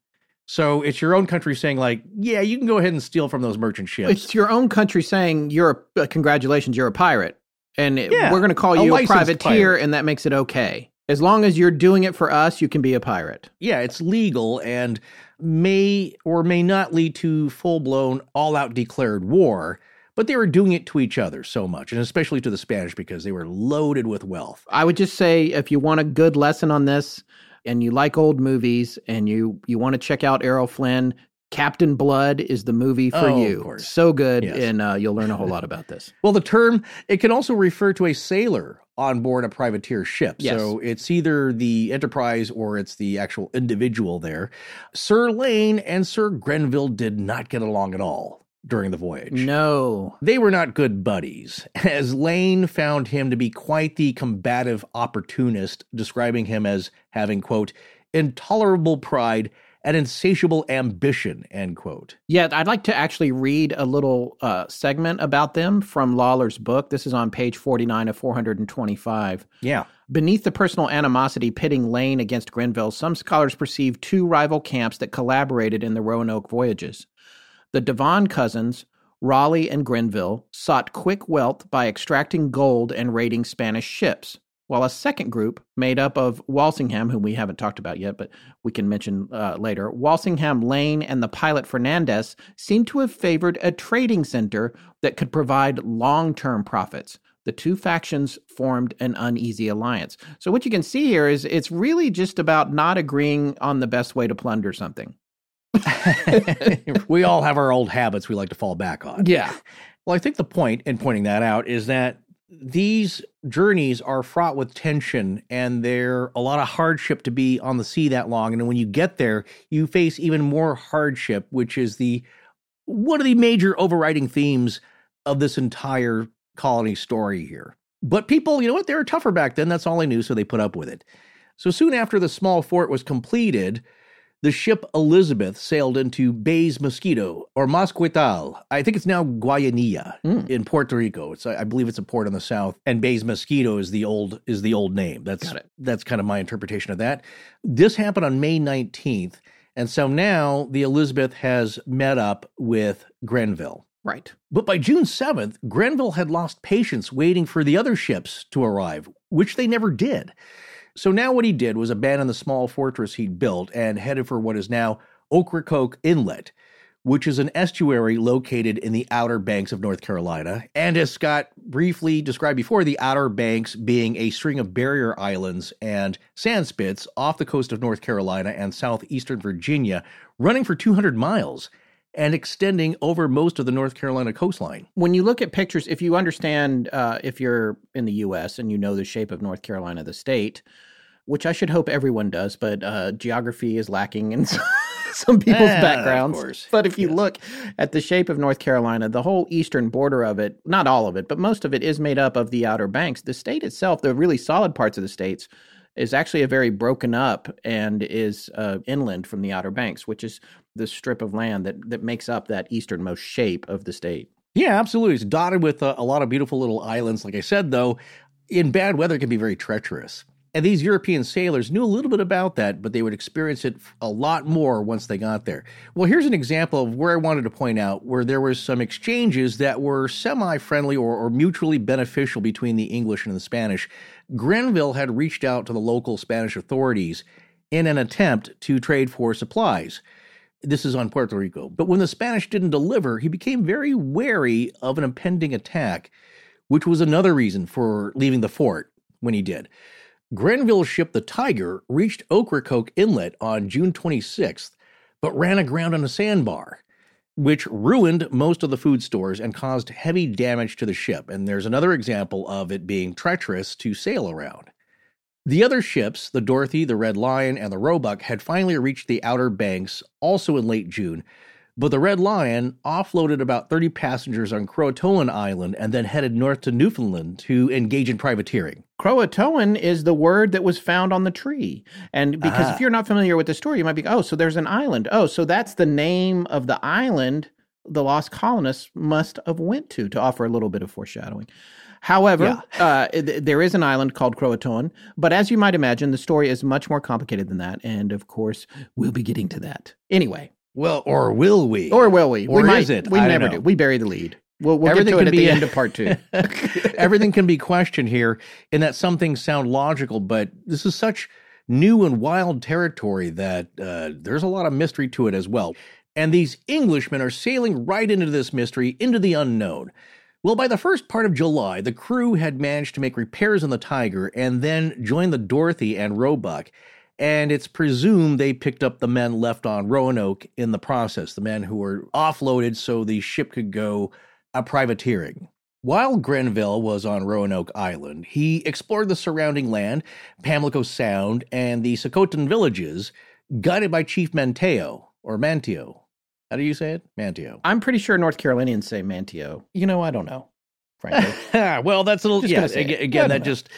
So it's your own country saying, like, yeah, you can go ahead and steal from those merchant ships. It's your own country saying you're a, uh, congratulations, you're a pirate, and it- Yeah, we're going to call you a, licensed privateer, pirate. and that makes it okay. As long as you're doing it for us, you can be a pirate. yeah, it's legal and may or may not lead to full blown, all out declared war, but they were doing it to each other so much, and especially to the Spanish because they were loaded with wealth. I would just say if you want a good lesson on this, and you like old movies, and you you want to check out Errol Flynn, Captain Blood is the movie for Oh, of you. course. So good, Yes. and uh, you'll learn a whole (laughs) lot about this. Well, the term, it can also refer to a sailor on board a privateer ship. Yes. So it's either the enterprise or it's the actual individual there. Sir Lane and Sir Grenville did not get along at all during the voyage. No, They were not good buddies, (laughs) as Lane found him to be quite the combative opportunist, describing him as having, quote, intolerable pride and insatiable ambition, end quote. Yeah, I'd like to actually read a little uh, segment about them from Lawler's book. This is on page 49 of 425. Yeah. Beneath the personal animosity pitting Lane against Grenville, some scholars perceive two rival camps that collaborated in the Roanoke voyages. The Devon cousins, Raleigh and Grenville, sought quick wealth by extracting gold and raiding Spanish ships, while a second group, made up of Walsingham, whom we haven't talked about yet, but we can mention uh, later, Walsingham, Lane, and the pilot Fernandez, seem to have favored a trading center that could provide long term profits. The two factions formed an uneasy alliance. So, what you can see here is it's really just about not agreeing on the best way to plunder something. (laughs) we all have our old habits we like to fall back on. Yeah. Well, I think the point in pointing that out is that these journeys are fraught with tension and they're a lot of hardship to be on the sea that long. And when you get there, you face even more hardship, which is the one of the major overriding themes of this entire colony story here. But people, you know what? They were tougher back then. That's all they knew, so they put up with it. So soon after the small fort was completed, the ship Elizabeth sailed into Bays Mosquito or Masquetal. I think it's now Guayanilla Mm. in Puerto Rico. It's I believe it's a port on the south, and Bays Mosquito is the old is the old name. That's that's kind of my interpretation of that. This happened on May nineteenth, and so now the Elizabeth has met up with Grenville. Right. But by June 7th, Grenville had lost patience waiting for the other ships to arrive, which they never did. So now what he did was abandon the small fortress he'd built and headed for what is now Ocracoke Inlet, which is an estuary located in the Outer Banks of North Carolina. And as Scott briefly described before, the Outer Banks being a string of barrier islands and sand spits off the coast of North Carolina and southeastern Virginia, running for 200 miles and extending over most of the North Carolina coastline. When you look at pictures, if you understand, uh, if you're in the U.S. and you know the shape of North Carolina, the state, which I should hope everyone does, but uh, geography is lacking in (laughs) some people's Ah, of backgrounds. But if you look at the shape of North Carolina, the whole eastern border of it, not all of it, but most of it is made up of the Outer Banks. The state itself, the really solid parts of the states, is actually a very broken up and is uh, inland from the Outer Banks, which is the strip of land that, that makes up that easternmost shape of the state. Yeah, absolutely. It's dotted with uh, a lot of beautiful little islands. Like I said, though, in bad weather, it can be very treacherous. And these European sailors knew a little bit about that, but they would experience it a lot more once they got there. Well, here's an example of where I wanted to point out where there was some exchanges that were semi-friendly or, or mutually beneficial between the English and the Spanish. Grenville had reached out to the local Spanish authorities in an attempt to trade for supplies. This is on Puerto Rico. But when the Spanish didn't deliver, he became very wary of an impending attack, which was another reason for leaving the fort when he did. Grenville's ship, the Tiger, reached Ocracoke Inlet on June 26th, but ran aground on a sandbar, which ruined most of the food stores and caused heavy damage to the ship. And there's another example of it being treacherous to sail around. The other ships, the Dorothy, the Red Lion, and the Roebuck, had finally reached the Outer Banks also in late June, But the Red Lion offloaded about 30 passengers on Croatoan Island and then headed north to Newfoundland to engage in privateering. Croatoan is the word that was found on the tree. And because Ah. if you're not familiar with the story, you might be, oh, so there's an island. Oh, so that's the name of the island the lost colonists must have went to to offer a little bit of foreshadowing. However, (laughs) uh, th- there is an island called Croatoan, but as you might imagine, the story is much more complicated than that. And of course, we'll be getting to that. Anyway, Well, or will we? or will we? Or we might, is it? We I never do. We bury the lead. We'll, we'll Everything get to it can at be the end of part two. (laughs) Everything can be questioned here in that some things sound logical, but this is such new and wild territory that uh, there's a lot of mystery to it as well. And these Englishmen are sailing right into this mystery, into the unknown. Well, by the first part of July, the crew had managed to make repairs on the Tiger and then joined the Dorothy and Roebuck. And it's presumed they picked up the men left on Roanoke in the process, the men who were offloaded so the ship could go a privateering. While Grenville was on Roanoke Island, he explored the surrounding land, Pamlico Sound, and the Socotan villages, guided by Chief Manteo, or Manteo. How do you say it? Manteo. I'm pretty sure North Carolinians say Manteo. You know, I don't know, frankly. (laughs) well, that's a little, yeah, gonna say aga- it. again, that know. just,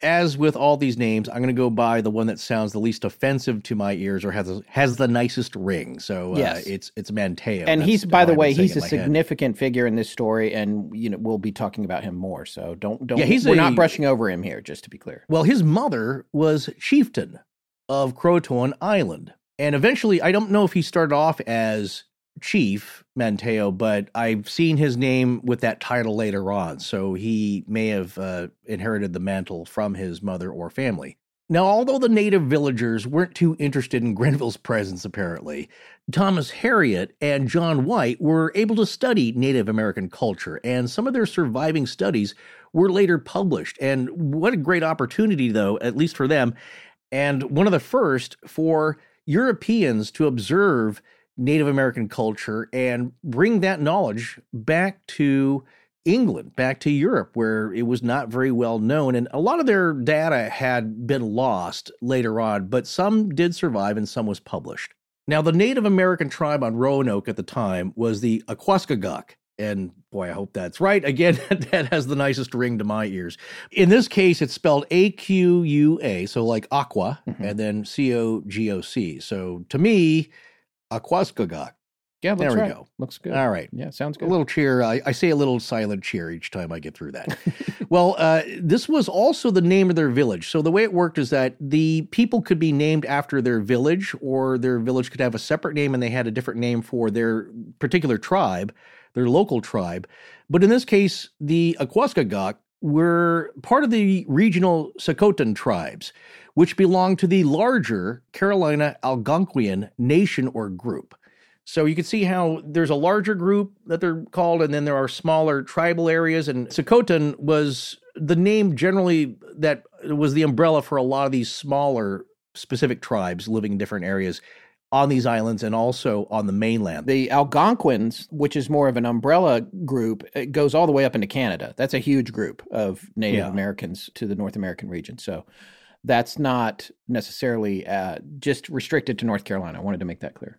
as with all these names, I'm going to go by the one that sounds the least offensive to my ears or has has the nicest ring. So uh, Yes. it's it's Manteo. and That's he's, by the I've way, he's a my head. significant figure in this story, and you know we'll be talking about him more. So don't don't. Yeah, he's we're a- not brushing over him here, just to be clear. Well, his mother was chieftain of Croatoan Island. And eventually, I don't know if he started off as chief Manteo, but I've seen his name with that title later on. So he may have uh, inherited the mantle from his mother or family. Now, although the native villagers weren't too interested in (laughs) Grenville's presence, apparently, Thomas Harriot and John White were able to study Native American culture, and some of their surviving studies were later published. And what a great opportunity, though, at least for them, and one of the first for Europeans to observe Native American culture and bring that knowledge back to England, back to Europe, where it was not very well known. And a lot of their data had been lost later on, but some did survive and some was published. Now, the Native American tribe on Roanoke at the time was the Aquascogoc. And boy, I hope that's right. Again, (laughs) that has the nicest ring to my ears. In this case, it's spelled A Q U A, so like aqua, mm-hmm. and then C O G O C. So to me, Aquascogoc. Yeah, There we right. go. Looks good. All right. Yeah, sounds good. A little cheer. I, I say a little silent cheer each time I get through that. (laughs) well, uh, this was also the name of their village. So the way it worked is that the people could be named after their village, or their village could have a separate name and they had a different name for their particular tribe, their local tribe. But in this case, the Aquascogoc were part of the regional Socotan tribes, which belonged to the larger Carolina Algonquian nation or group. So you can see how there's a larger group that they're called, and then there are smaller tribal areas. And Socotan was the name generally that was the umbrella for a lot of these smaller specific tribes living in different areas on these islands and also on the mainland. The Algonquins, which is more of an umbrella group, it goes all the way up into Canada. That's a huge group of Native Yeah. Americans to the North American region. So that's not necessarily uh, just restricted to North Carolina. I wanted to make that clear.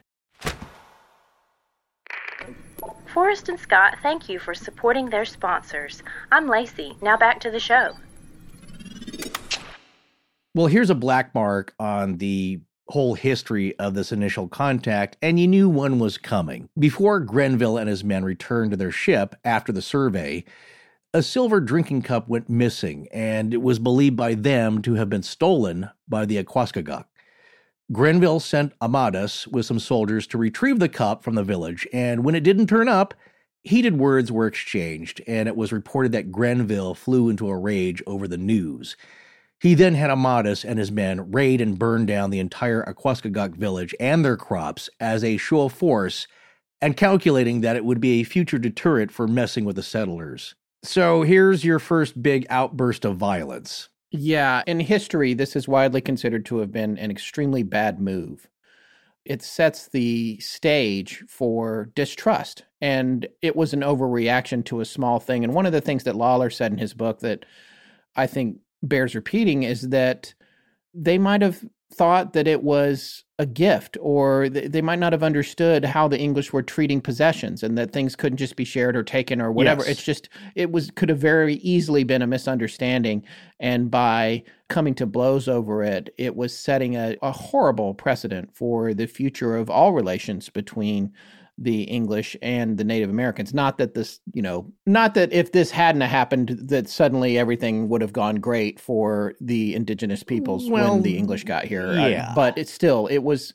Forrest and Scott thank you for supporting their sponsors. I'm Lacey. Now back to the show. Well, here's a black mark on the whole history of this initial contact, and you knew one was coming. Before Grenville and his men returned to their ship after the survey, a silver drinking cup went missing, and it was believed by them to have been stolen by the Aquascogoc. Grenville sent Amadas with some soldiers to retrieve the cup from the village, and when it didn't turn up, heated words were exchanged, and it was reported that Grenville flew into a rage over the news. He then had Amadas and his men raid and burn down the entire Aquascogoc village and their crops as a show of force, and calculating that it would be a future deterrent for messing with the settlers. So here's your first big outburst of violence. Yeah, in history, this is widely considered to have been an extremely bad move. It sets the stage for distrust, and it was an overreaction to a small thing. And one of the things that Lawler said in his book that I think bears repeating is that they might have thought that it was a gift or they might not have understood how the english were treating possessions and that things couldn't just be shared or taken or whatever Yes. it's just it was could have very easily been a misunderstanding and by coming to blows over it it was setting a, a horrible precedent for the future of all relations between the English and the Native Americans. Not that this, you know, not that if this hadn't happened, that suddenly everything would have gone great for the indigenous peoples Well, when the English got here. Yeah. but it's still, it was,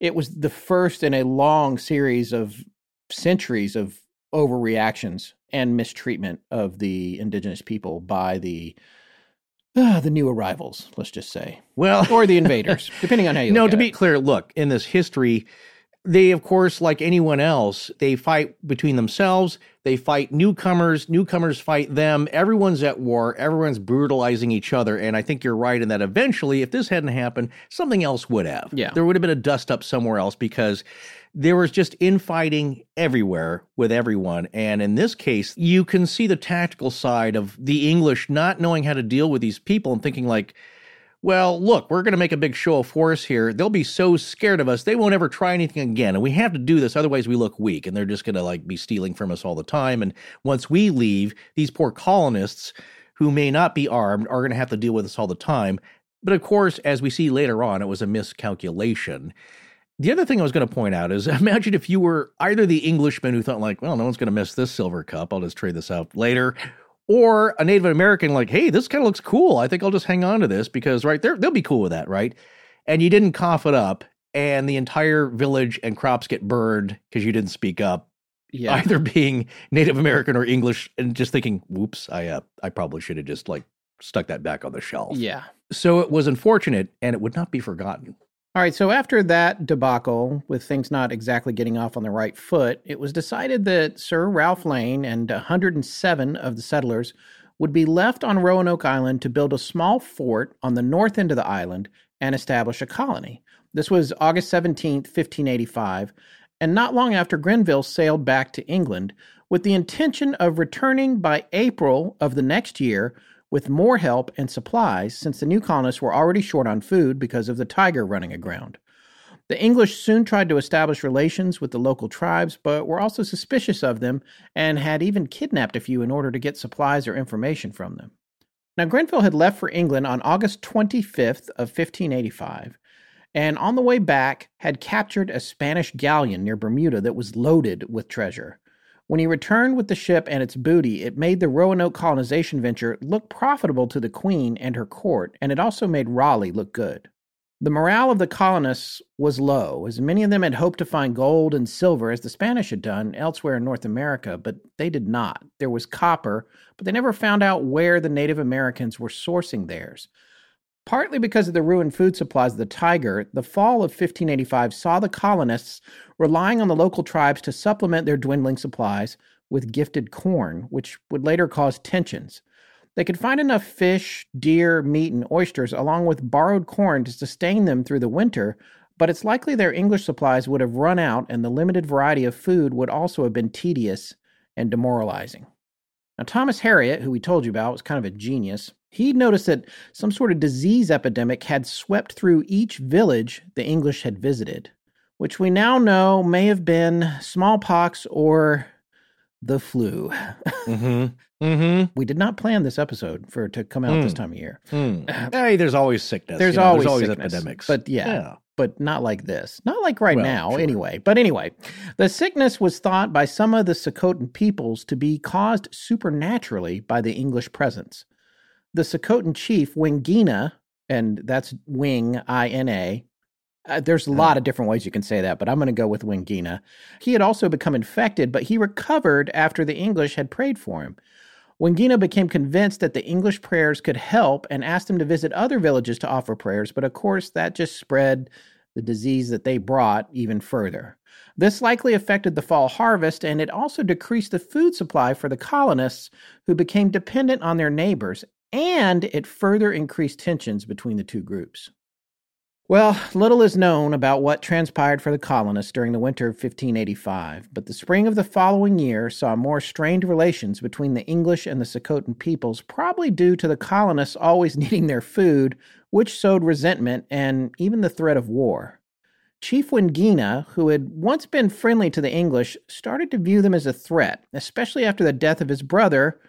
it was the first in a long series of centuries of overreactions and mistreatment of the indigenous people by the uh, the new arrivals. Let's just say, Well, or the (laughs) invaders, depending on how you. no, to be it. clear, look, in this history, they, of course, like anyone else, they fight between themselves. They fight newcomers. Newcomers fight them. Everyone's at war. Everyone's brutalizing each other. And I think you're right in that eventually, if this hadn't happened, something else would have. Yeah. There would have been a dust up somewhere else because there was just infighting everywhere with everyone. And in this case, you can see the tactical side of the English not knowing how to deal with these people and thinking, like, well, look, we're going to make a big show of force here. They'll be so scared of us, they won't ever try anything again. And we have to do this, otherwise we look weak and they're just going to like be stealing from us all the time. And once we leave, these poor colonists who may not be armed are going to have to deal with us all the time. But of course, as we see later on, it was a miscalculation. The other thing I was going to point out is (laughs) imagine if you were either the Englishman who thought, like, well, no one's going to miss this silver cup. I'll just trade this out later. Or a Native American, like, hey, this kind of looks cool. I think I'll just hang on to this because, right, they're, they'll be cool with that, right? And you didn't cough it up, and the entire village and crops get burned because you didn't speak up, yeah. either being Native American or English, and just thinking, whoops, I, uh, I probably should have just like stuck that back on the shelf. yeah. So it was unfortunate, and it would not be forgotten. All right, so after that debacle, with things not exactly getting off on the right foot, it was decided that Sir Ralph Lane and 107 of the settlers would be left on Roanoke Island to build a small fort on the north end of the island and establish a colony. This was August 17th, 1585, and not long after Grenville sailed back to England with the intention of returning by April of the next year with more help and supplies since the new colonists were already short on food because of the tiger running aground. The English soon tried to establish relations with the local tribes, but were also suspicious of them and had even kidnapped a few in order to get supplies or information from them. Now, Grenville had left for England on August 25th of 1585, and on the way back had captured a Spanish galleon near Bermuda that was loaded with treasure. When he returned with the ship and its booty, it made the Roanoke colonization venture look profitable to the Queen and her court, and it also made Raleigh look good. The morale of the colonists was low, as many of them had hoped to find gold and silver as the Spanish had done elsewhere in North America, but they did not. There was copper, but they never found out where the Native Americans were sourcing theirs. Partly because of the ruined food supplies of the Tiger, the fall of 1585 saw the colonists relying on the local tribes to supplement their dwindling supplies with gifted corn, which would later cause tensions. They could find enough fish, deer, meat, and oysters, along with borrowed corn, to sustain them through the winter, but it's likely their English supplies would have run out, and the limited variety of food would also have been tedious and demoralizing. Now, Thomas Harriot, who we told you about, was kind of a genius. He noticed that some sort of disease epidemic had swept through each village the English had visited, which we now know may have been smallpox or the flu. Mm-hmm. (laughs) Mm-hmm. we did not plan this episode for it to come out this Mm. time of year. Hmm. (clears throat) Hey, there's always sickness. There's you know, always there's always sickness, epidemics. but yeah. but not like this. Not like right Well, now, sure. anyway. But anyway, the sickness was thought by some of the Sokotan peoples to be caused supernaturally by the English presence. The Sokotan chief, Wingina, and that's Wing, I N A. Uh, there's a lot of different ways you can say that, but I'm going to go with Wingina. He had also become infected, but he recovered after the English had prayed for him. Wingina became convinced that the English prayers could help and asked him to visit other villages to offer prayers, but of course, that just spread the disease that they brought even further. This likely affected the fall harvest, and it also decreased the food supply for the colonists who became dependent on their neighbors, and it further increased tensions between the two groups. Well, little is known about what transpired for the colonists during the winter of 1585, but the spring of the following year saw more strained relations between the English and the Sokotan peoples, probably due to the colonists always (laughs) needing their food, which sowed resentment and even the threat of war. Chief Wingina, who had once been friendly to the English, started to view them as a threat, especially after the death of his brother,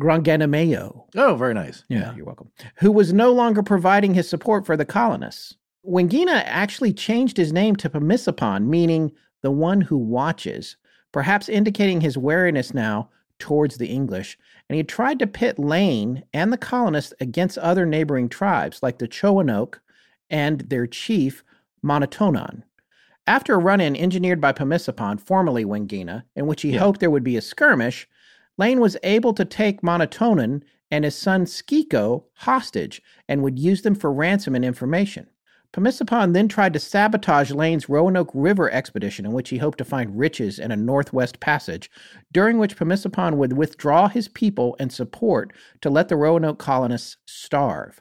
Granganimeo. Oh, very nice. Yeah, you're welcome. Who was no longer providing his support for the colonists. Wingina actually changed his name to Pamisapon, meaning the one who watches, perhaps indicating his wariness now towards the English. And he tried to pit Lane and the colonists against other neighboring tribes like the Choanoke and their chief, Monotonon. After a run in engineered by Pamisapon, formerly Wingina, in which he Yeah. hoped there would be a skirmish, Lane was able to take Monotonon and his son Skiko hostage and would use them for ransom and information. Pamisapon then tried to sabotage Lane's Roanoke River expedition, in which he hoped to find riches in a northwest passage, during which Pamisapon would withdraw his people and support to let the Roanoke colonists starve.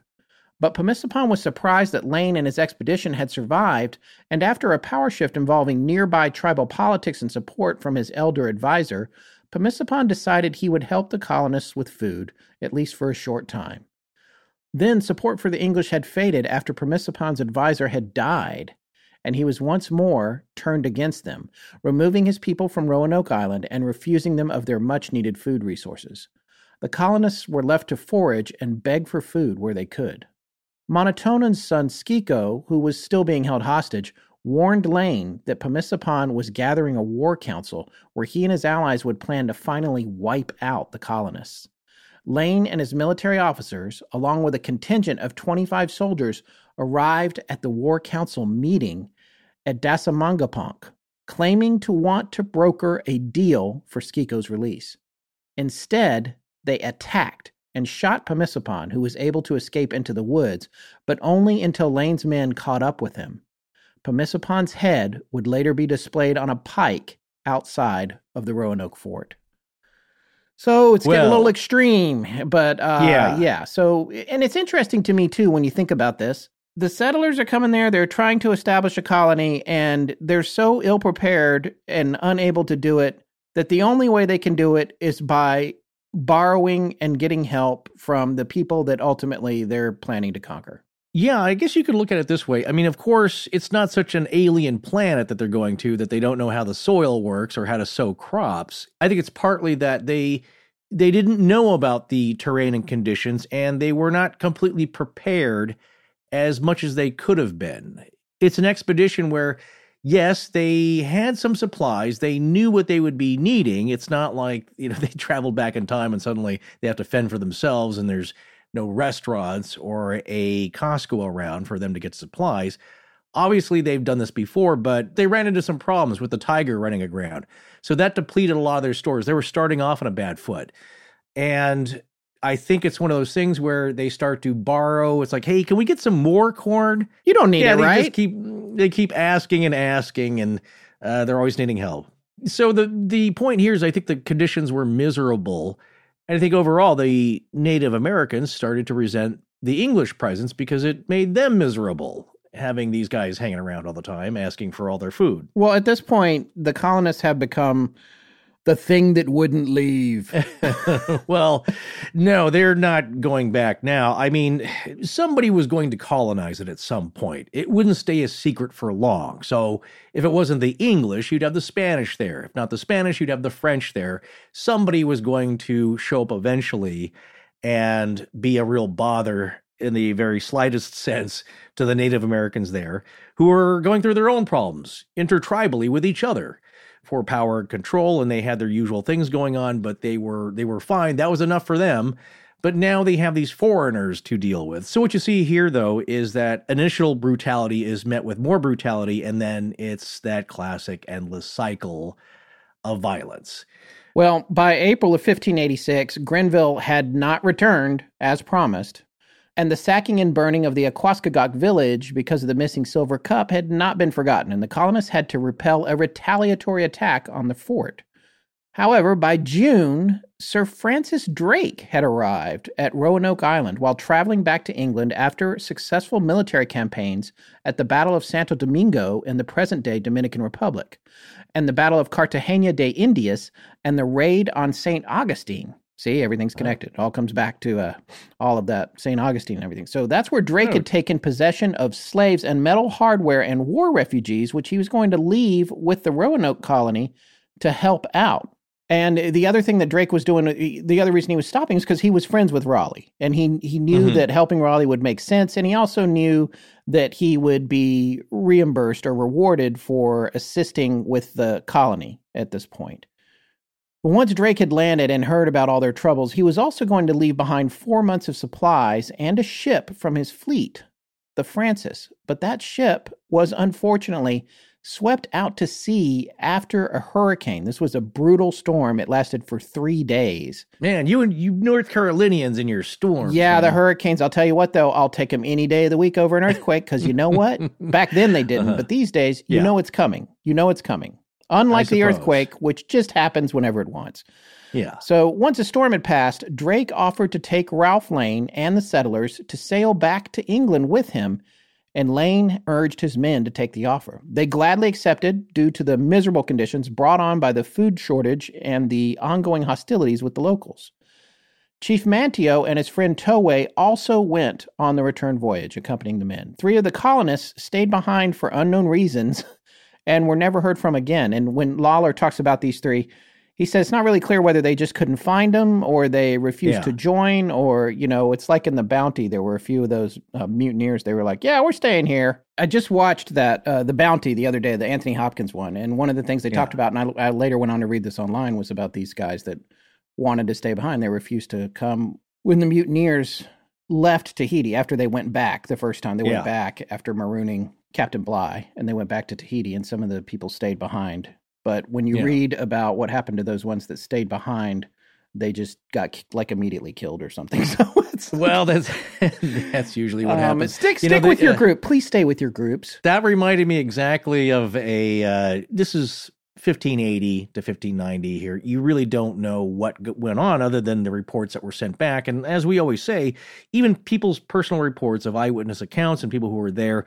But Pamisapon was surprised that Lane and his expedition had survived, and after a power shift involving nearby tribal politics and support from his elder advisor, Pamisapon decided he would help the colonists with food, at least for a short time. Then support for the English had faded after Permisapon's advisor had died, and he was once more turned against them, removing his people from Roanoke Island and refusing them of their much needed food resources. The colonists were left to forage and beg for food where they could. Monotonon's son Skiko, who was still being held hostage, warned Lane that Pamisapon was gathering a war council where he and his allies would plan to finally wipe out the colonists. Lane and his military officers, along with a contingent of 25 soldiers, arrived at the War Council meeting at Dasamangapunk, claiming to want to broker a deal for Skiko's release. Instead, they attacked and shot Pamisapon, who was able to escape into the woods, but only until Lane's men caught up with him. Pamisapon's head would later be displayed on a pike outside of the Roanoke fort. So it's getting a little extreme, but uh, Yeah. yeah. So, and it's interesting to me too when you think about this. The settlers are coming there, they're trying to establish a colony, and they're so ill prepared and unable to do it that the only way they can do it is by borrowing and getting help from the people that ultimately they're planning to conquer. Yeah, I guess you could look at it this way. I mean, of course, it's not such an alien planet that they're going to that they don't know how the soil works or how to sow crops. I think it's partly that they they didn't know about the terrain and conditions and they were not completely prepared as much as they could have been. It's an expedition where yes, they had some supplies. They knew what they would be needing. It's not like, you know, (laughs) they traveled back in time and suddenly they have to fend for themselves and there's no restaurants or a Costco around for them to get supplies. Obviously, they've done this before, but they ran into some problems with the tiger running aground. So that depleted a lot of their stores. They were starting off on a bad foot. And I think it's one of those things where they start to borrow. It's like, hey, can we get some more corn? You don't need yeah, it, they right? just keep they keep asking and asking, and uh, they're always needing help. So the the point here is, I think the conditions were miserable, and I think overall the Native Americans started to resent the English presence because it made them miserable having these guys hanging around all the time asking for all their food. Well, at this point, the colonists have become the thing that wouldn't leave. (laughs) well, no, they're not going back now. I mean, somebody was going to colonize it at some point. It wouldn't stay a secret for long. So, if it wasn't the English, you'd have the Spanish there. If not the Spanish, you'd have the French there. Somebody was going to show up eventually and be a real bother in the very slightest (laughs) sense to the Native Americans there, who were going through their own problems intertribally with each other for power control, and they had their usual things going on, but they were they were fine. That was enough for them. But now they have these foreigners to deal with. So what you see here, though, is that initial brutality is met with more brutality, and then it's that classic endless cycle of violence. Well, by April of 1586, Grenville had not returned as promised, and the sacking and burning of the Aquascogoc village because of the missing silver cup had not been forgotten, and the colonists had to repel a retaliatory attack on the fort. However, by June, Sir Francis Drake had arrived at Roanoke Island while traveling back to England after successful military campaigns at the Battle of Santo Domingo in the present day Dominican Republic, and the Battle of Cartagena de Indias, and the raid on St. Augustine. See, everything's connected. It all comes back to uh, all of that St. Augustine and everything. So that's where Drake had taken possession of slaves and metal hardware and war refugees, which he was going to leave with the Roanoke colony to help out. And the other thing that Drake was doing, uh, the other reason he was stopping is because he was friends with Raleigh, and he he knew Mhm. that helping Raleigh would make sense, and he also knew that he would be reimbursed or rewarded for assisting with the colony at this point. But once Drake had landed and heard about all their troubles, he was also going to leave behind four months of supplies and a ship from his fleet, the Francis. But that ship was unfortunately swept out to sea after a hurricane. This was a brutal storm. It lasted for three days. Man, you and you North Carolinians in your storms. Yeah, the hurricanes. I'll tell you what, though, I'll take them any day of the week over an earthquake because you know what? (laughs) Back then they didn't, Uh-huh. but these days, you Yeah. know it's coming. You know it's coming. Unlike the earthquake, which just happens whenever it wants. Yeah. So once a storm had passed, Drake offered to take Ralph Lane and the settlers to sail back to England with him, and Lane urged his men to take the offer. They gladly accepted due to the miserable conditions brought on by the food shortage and the ongoing hostilities with the locals. Chief Manteo and his friend Toway also went on the return voyage, accompanying the men. Three of the colonists stayed behind for unknown reasons (laughs) and were never heard from again. And when Lawler talks about these three, he says it's not really clear whether they just couldn't find them or they refused Yeah. to join or, you know, it's like in the Bounty, there were a few of those uh, mutineers. They were like, yeah, we're staying here. I just watched that, uh, the Bounty the other day, the Anthony Hopkins one. And one of the things they Yeah. talked about, and I, I later went on to read this online, was about these guys that wanted to stay behind. They refused to come when the mutineers left Tahiti after they went back the first time. They Yeah. went back after marooning Captain Bligh and they went back to Tahiti, and some of the people stayed behind. But when you Yeah. read about what happened to those ones that stayed behind, they just got like immediately killed or something. (laughs) So it's Well, that's (laughs) that's usually what um, happens. Stick, You stick know, with the- your uh, group. Please stay with your groups. That reminded me exactly of a. Uh, this is 1580 to 1590 here. You really don't know what went on other than the reports that were sent back. And as we always say, even people's personal reports of eyewitness accounts and people who were there,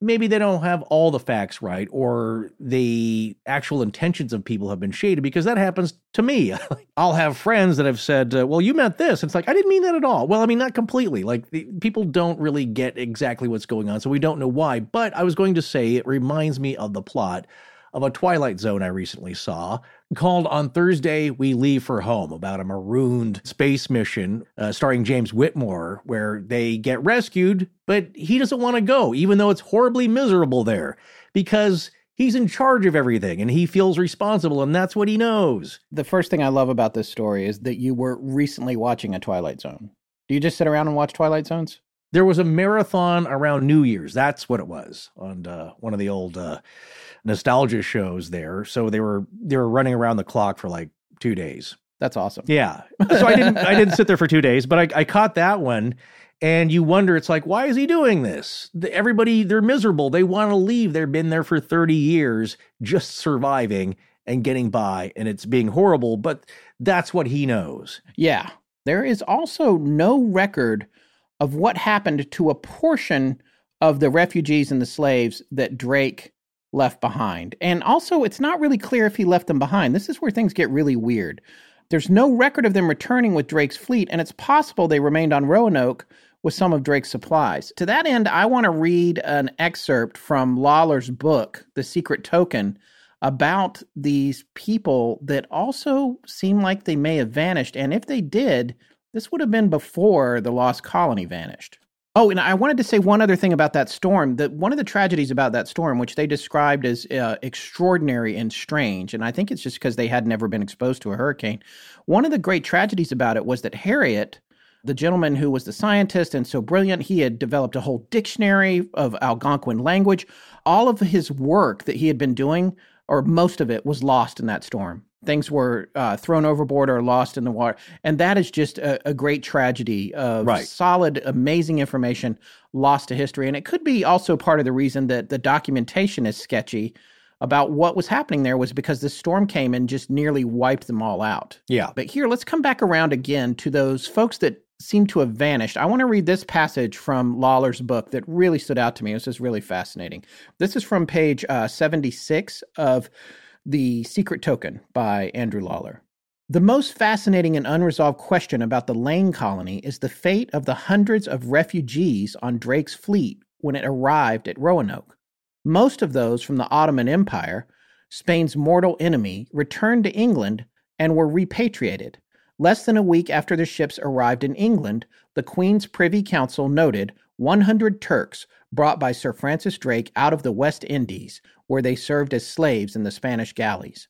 maybe they don't have all the facts right, or the actual intentions of people have been shaded because that happens to me. (laughs) I'll have friends that have said, uh, "Well, you meant this." It's like I didn't mean that at all. Well, I mean not completely. Like the, people don't really get exactly what's going on, so we don't know why. But I was going to say it reminds me of the plot of a Twilight Zone I recently saw called On Thursday We Leave for Home about a marooned space mission uh, starring James Whitmore where they get rescued, but he doesn't want to go, even though it's horribly miserable there because he's in charge of everything and he feels responsible and that's what he knows. The first thing I love about this story is that you were recently watching a Twilight Zone. Do you just sit around and watch Twilight Zones? There was a marathon around New Year's. That's what it was on uh, one of the old uh, nostalgia shows there. So they were they were running around the clock for like two days. That's awesome. Yeah. So I didn't I didn't sit there for two days, but I, I caught that one. And you wonder, it's like, why is he doing this? Everybody, they're miserable. They want to leave. They've been there for 30 years, just surviving and getting by, and it's being horrible, but that's what he knows. Yeah. There is also no record of what happened to a portion of the refugees and the slaves that Drake left behind. And also, it's not really clear if he left them behind. This is where things get really weird. There's no record of them returning with Drake's fleet, and it's possible they remained on Roanoke with some of Drake's supplies. To that end, I want to read an excerpt from Lawler's book, The Secret Token, about these people that also seem like they may have vanished. And if they did, this would have been before the lost colony vanished. Oh, and I wanted to say one other thing about that storm. That one of the tragedies about that storm, which they described as uh, extraordinary and strange, and I think it's just because they had never been exposed to a hurricane. One of the great tragedies about it was that Harriot, the gentleman who was the scientist and so brilliant, he had developed a whole dictionary of Algonquin language. All of his work that he had been doing, or most of it, was lost in that storm. Things were uh, thrown overboard or lost in the water. And that is just a, a great tragedy of Right. solid, amazing information lost to history. And it could be also part of the reason that the documentation is sketchy about what was happening there was because the storm came and just nearly wiped them all out. Yeah. But here, let's come back around again to those folks that seem to have vanished. I want to read this passage from Lawler's book that really stood out to me. This is really fascinating. This is from page uh, 76 of The Secret Token by Andrew Lawler. The most fascinating and unresolved question about the Lane colony is the fate of the hundreds of refugees on Drake's fleet when it arrived at Roanoke. Most of those from the Ottoman Empire, Spain's mortal enemy, returned to England and were repatriated. Less than a week after the ships arrived in England, the Queen's Privy Council noted 100 Turks brought by Sir Francis Drake out of the West Indies, where they served as slaves in the Spanish galleys.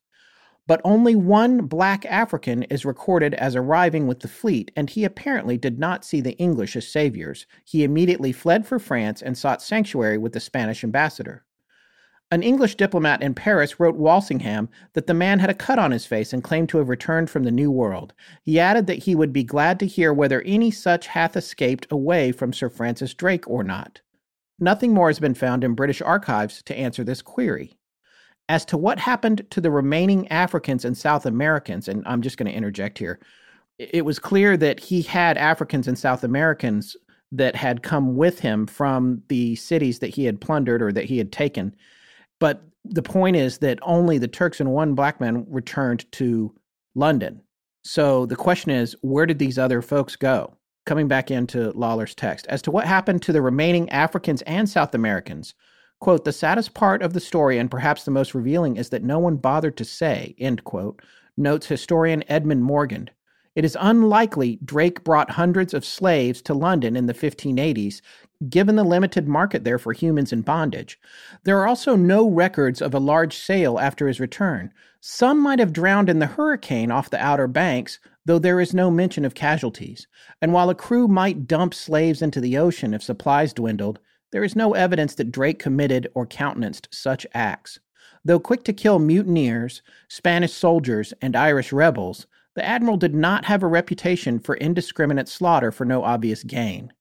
But only one black African is recorded as arriving with the fleet, and he apparently did not see the English as saviors. He immediately fled for France and sought sanctuary with the Spanish ambassador. An English diplomat in Paris wrote Walsingham that the man had a cut on his face and claimed to have returned from the New World. He added that he would be glad to hear whether any such hath escaped away from Sir Francis Drake or not. Nothing more has been found in British archives to answer this query. As to what happened to the remaining Africans and South Americans, and I'm just going to interject here, it was clear that he had Africans and South Americans that had come with him from the cities that he had plundered or that he had taken. But the point is that only the Turks and one black man returned to London. So the question is, where did these other folks go? Coming back into Lawler's text, as to what happened to the remaining Africans and South Americans, quote, the saddest part of the story and perhaps the most revealing is that no one bothered to say, end quote, notes historian Edmund Morgan. It is unlikely Drake brought hundreds of slaves to London in the 1580s, given the limited market there for humans in bondage. There are also no records of a large sale after his return. Some might have drowned in the hurricane off the Outer Banks, though there is no mention of casualties. And while a crew might dump slaves into the ocean if supplies dwindled, there is no evidence that Drake committed or countenanced such acts. Though quick to kill mutineers, Spanish soldiers, and Irish rebels, the admiral did not have a reputation for indiscriminate slaughter for no obvious gain.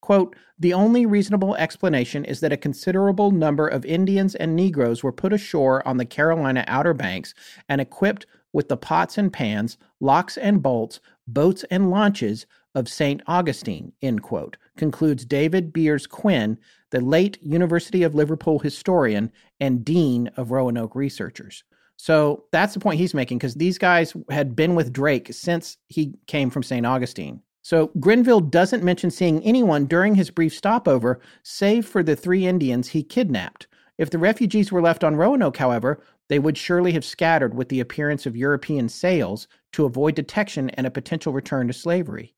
Quote, the only reasonable explanation is that a considerable number of Indians and Negroes were put ashore on the Carolina Outer Banks and equipped with the pots and pans, locks and bolts, boats and launches of St. Augustine, end quote, concludes David Beers Quinn, the late University of Liverpool historian and dean of Roanoke researchers. So that's the point he's making because these guys had been with Drake since he came from St. Augustine. So Grenville doesn't mention seeing anyone during his brief stopover, save for the three Indians he kidnapped. If the refugees were left on Roanoke, however, they would surely have scattered with the appearance of European sails to avoid detection and a potential return to slavery.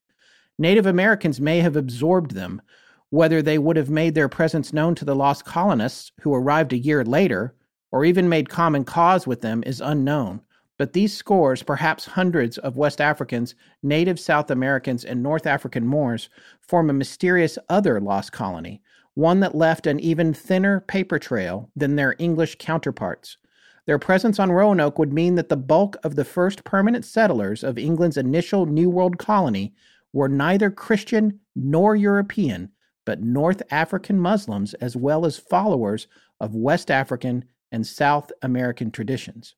Native Americans may have absorbed them. Whether they would have made their presence known to the lost colonists who arrived a year later, or even made common cause with them, is unknown. But these scores, perhaps hundreds of West Africans, native South Americans, and North African Moors, form a mysterious other lost colony, one that left an even thinner paper trail than their English counterparts. Their presence on Roanoke would mean that the bulk of the first permanent settlers of England's initial New World colony were neither Christian nor European, but North African Muslims as well as followers of West African and South American traditions.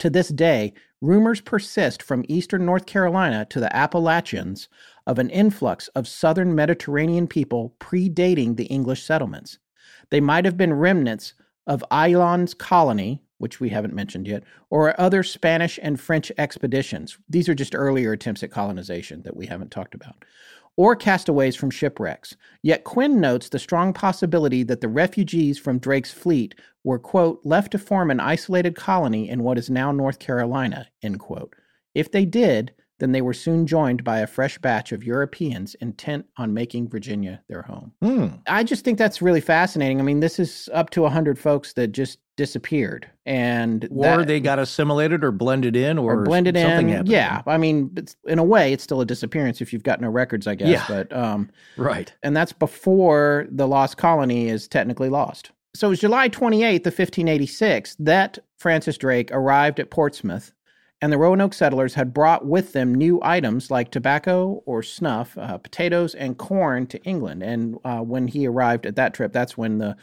To this day, rumors persist from eastern North Carolina to the Appalachians of an influx of southern Mediterranean people predating the English settlements. They might have been remnants of Ayllón's colony, which we haven't mentioned yet, or other Spanish and French expeditions. These are just earlier attempts at colonization that we haven't talked about. Or castaways from shipwrecks. Yet Quinn notes the strong possibility that the refugees from Drake's fleet were, quote, left to form an isolated colony in what is now North Carolina, end quote. If they did, then they were soon joined by a fresh batch of Europeans intent on making Virginia their home. Hmm. I just think that's really fascinating. I mean, this is up to 100 folks that just disappeared. And Or that- they got assimilated or blended in or, or blended something in. happened. Yeah. I mean, in a way, it's still a disappearance if you've got no records, I guess. Yeah. But, um, Right. and that's before the lost colony is technically lost. So it was July 28th of 1586 that Francis Drake arrived at Portsmouth, and the Roanoke settlers had brought with them new items like tobacco or snuff, uh, potatoes, and corn to England. And uh, when he arrived at that trip, that's when the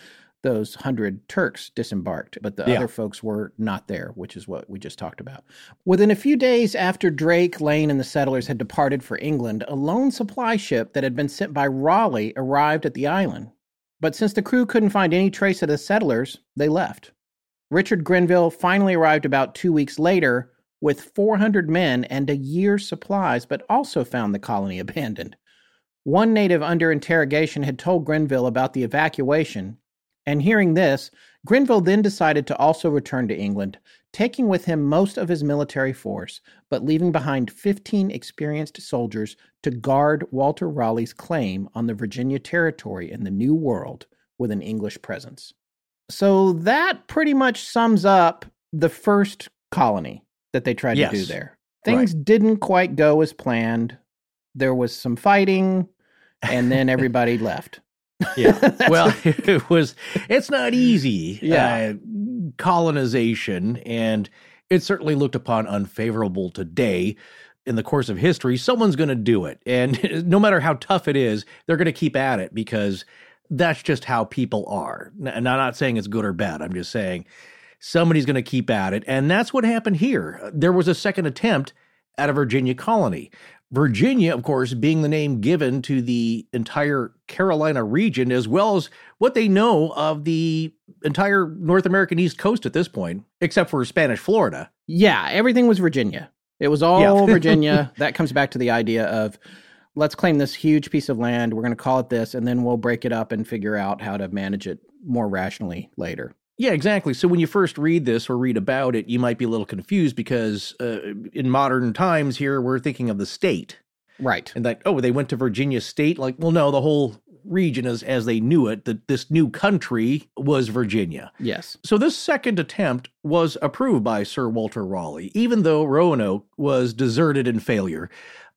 those hundred Turks disembarked, but the Yeah. other folks were not there, which is what we just talked about. Within a few days after Drake, Lane, and the settlers had departed for England, a lone supply ship that had been sent by Raleigh arrived at the island. But since the crew couldn't find any trace of the settlers, they left. Richard Grenville finally arrived about two weeks later with 400 men and a year's supplies, but also found the colony (laughs) abandoned. One native under interrogation had told Grenville about the evacuation, and hearing this, Grenville then decided to also return to England, taking with him most of his military force, but leaving behind 15 experienced soldiers to guard Walter Raleigh's claim on the Virginia territory in the New World with an English presence. So that pretty much sums up the first colony that they tried to do there. Things didn't quite go as planned. There was some fighting, and then (laughs) everybody left. Yeah. (laughs) Well, (laughs) it was. It's not easy. Yeah. uh, colonization, and it's certainly looked upon unfavorable today. In the course of history, someone's going to do it, and no matter how tough it is, they're going to keep at it because that's just how people are. And I'm not saying it's good or bad. I'm just saying somebody's going to keep at it, and that's what happened here. There was a second attempt at a Virginia colony. Virginia, of course, being the name given to the entire Carolina region, as well as what they know of the entire North American East Coast at this point, except for Spanish Florida. Yeah, everything was Virginia. It was all Yeah. (laughs) Virginia. That comes back to the idea of let's claim this huge piece of land. We're going to call it this, and then we'll break it up and figure out how to manage it more rationally later. Yeah, exactly. So when you first read this or read about it, you might be a little confused because uh, in modern times here, we're thinking of the state. Right. And that, oh, they went to Virginia State. Like, well, no, the whole region as as they knew it, that this new country was Virginia. Yes. So this second attempt was approved by Sir Walter Raleigh, even though Roanoke was deserted in failure.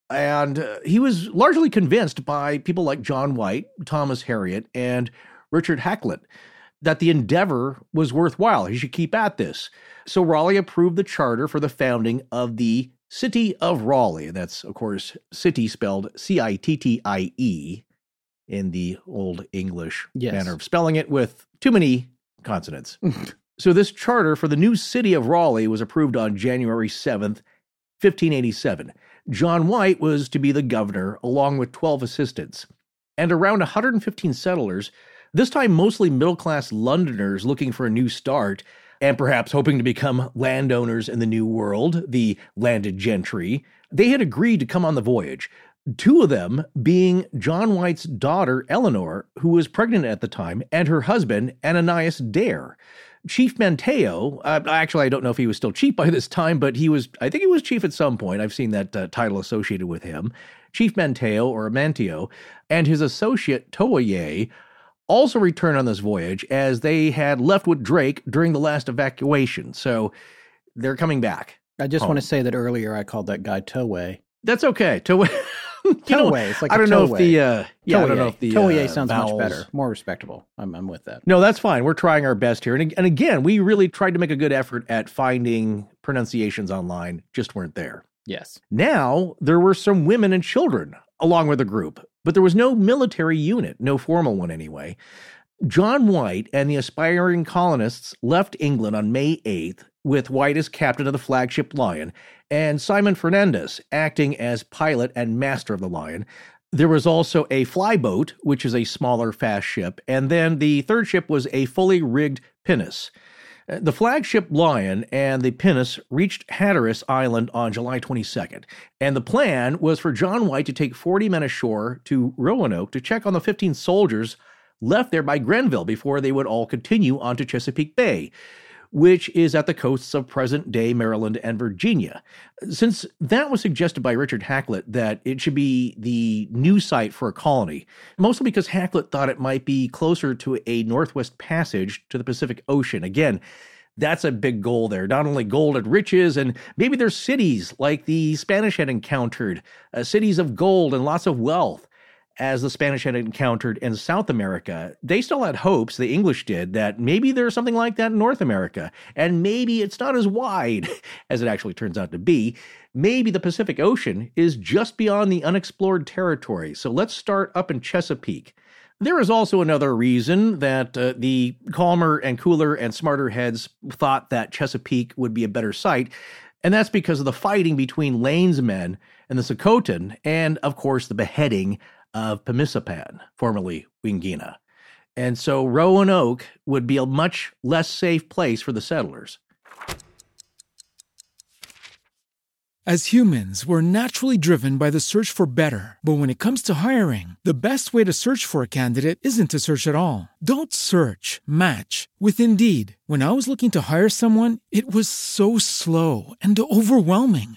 And uh, he was largely convinced by people like John White, Thomas Harriot, and Richard Hakluyt that the endeavor was worthwhile. He should keep at this. So Raleigh approved the charter for the founding of the City of Raleigh. And that's, of course, city spelled C I T T I E in the Old English Yes. manner of spelling it with too many consonants. (laughs) so, this charter for the new city of Raleigh was approved on January 7th, 1587. John White was to be the governor, along with 12 assistants, and around 115 settlers, this time mostly middle class Londoners looking for a new start and perhaps hoping to become landowners in the New World, the landed gentry. They had agreed to come on the voyage. Two of them being John White's daughter, Eleanor, who was pregnant at the time, and her husband, Ananias Dare. Chief Manteo, uh, actually, I don't know if he was still chief by this time, but he was, I think he was chief at some point. I've seen that uh, title associated with him. Chief Manteo, or Manteo, and his associate, Toye, also returned on this voyage as they had left with Drake during the last evacuation. So they're coming back. I just Oh. want to say that earlier I called that guy Toway. That's okay. (laughs) You Toway. It's like I a don't know if the uh, yeah, I don't know if the Toye uh, sounds vowels- much better, more respectable. I'm, I'm with that. No, that's fine. We're trying our best here. And, and again, we really tried to make a good effort at finding pronunciations online, just weren't there. Yes. Now, there were some women and children along with the group, but there was no military unit, no formal one anyway. John White and the aspiring colonists left England on May 8th with White as captain of the flagship Lion and Simon Fernandez acting as pilot and master of the Lion. There was also a flyboat, which is a smaller, fast ship, and then the third ship was a fully rigged pinnace. The flagship Lion and the pinnace reached Hatteras Island on July 22nd, and the plan was for John White to take 40 men ashore to Roanoke to check on the 15 soldiers left there by Grenville before they would all continue on to Chesapeake Bay. Which is at the coasts of present day Maryland and Virginia. Since that was suggested by Richard Hakluyt that it should be the new site for a colony, mostly because Hakluyt thought it might be closer to a northwest passage to the Pacific Ocean. Again, that's a big goal there. Not only gold and riches, and maybe there's cities like the Spanish had encountered, uh, cities of gold and lots of wealth as the Spanish had encountered in South America. They still had hopes, the English did, that maybe there's something like that in North America. And maybe it's not as wide (laughs) as it actually turns out to be. Maybe the Pacific Ocean is just beyond the unexplored territory. So let's start up in Chesapeake. There is also another reason that uh, the calmer and cooler and smarter heads thought that Chesapeake would be a better site, and that's because of the fighting between Lane's men and the Sokotan, and of course the beheading of Pemisipan, formerly Wingina. And so Roanoke would be a much less safe place for the settlers. As humans, we're naturally driven by the search for better. But when it comes to hiring, the best way to search for a candidate isn't to search at all. Don't search, match with Indeed. When I was looking to hire someone, it was so slow and overwhelming.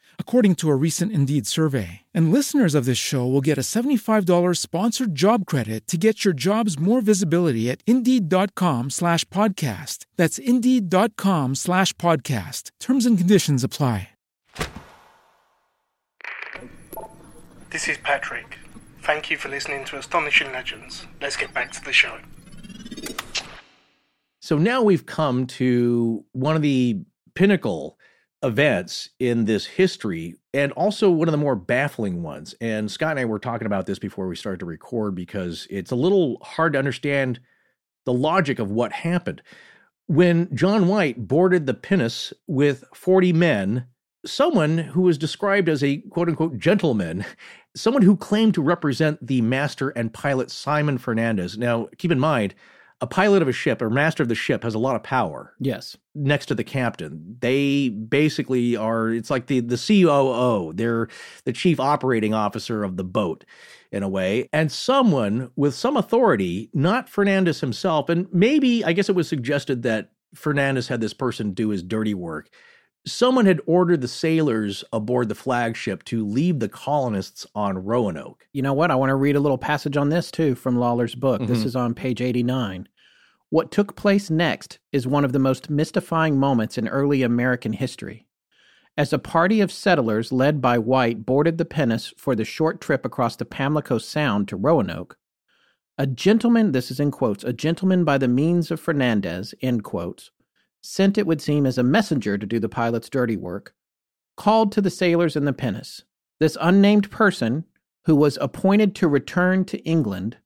according to a recent Indeed survey. And listeners of this show will get a $75 sponsored job credit to get your jobs more visibility at Indeed.com slash podcast. That's Indeed.com slash podcast. Terms and conditions apply. This is Patrick. Thank you for listening to Astonishing Legends. Let's get back to the show. So now we've come to one of the pinnacle events in this history and also one of the more baffling ones. And Scott and I were talking about this before we started to record because it's a little hard to understand the logic of what happened. When John White boarded the pinnace with 40 men, someone who was described as a quote unquote gentleman someone who claimed to represent the master and pilot Simon Fernandez. Now, keep in mind, a pilot of a ship or master of the ship has a lot of power. Yes. Next to the captain. They basically are it's like the the COO. They're the chief operating officer of the boat in a way. And someone with some authority, not Fernandez himself, and maybe I guess it was suggested that Fernandez had this person do his dirty work someone had ordered the sailors aboard the flagship to leave the colonists on Roanoke. You know what? I want to read a little passage on this too from Lawler's book. Mm-hmm. This is on page 89. What took place next is one of the most mystifying moments in early American history. As a party of settlers led by White boarded the pinnace for the short trip across the Pamlico Sound to Roanoke, a gentleman, this is in quotes, a gentleman by the means of Fernandez, end quotes, sent it would seem as a messenger to do the pilot's dirty work, called to the sailors in the pinnace. This unnamed person, who was appointed to return to England,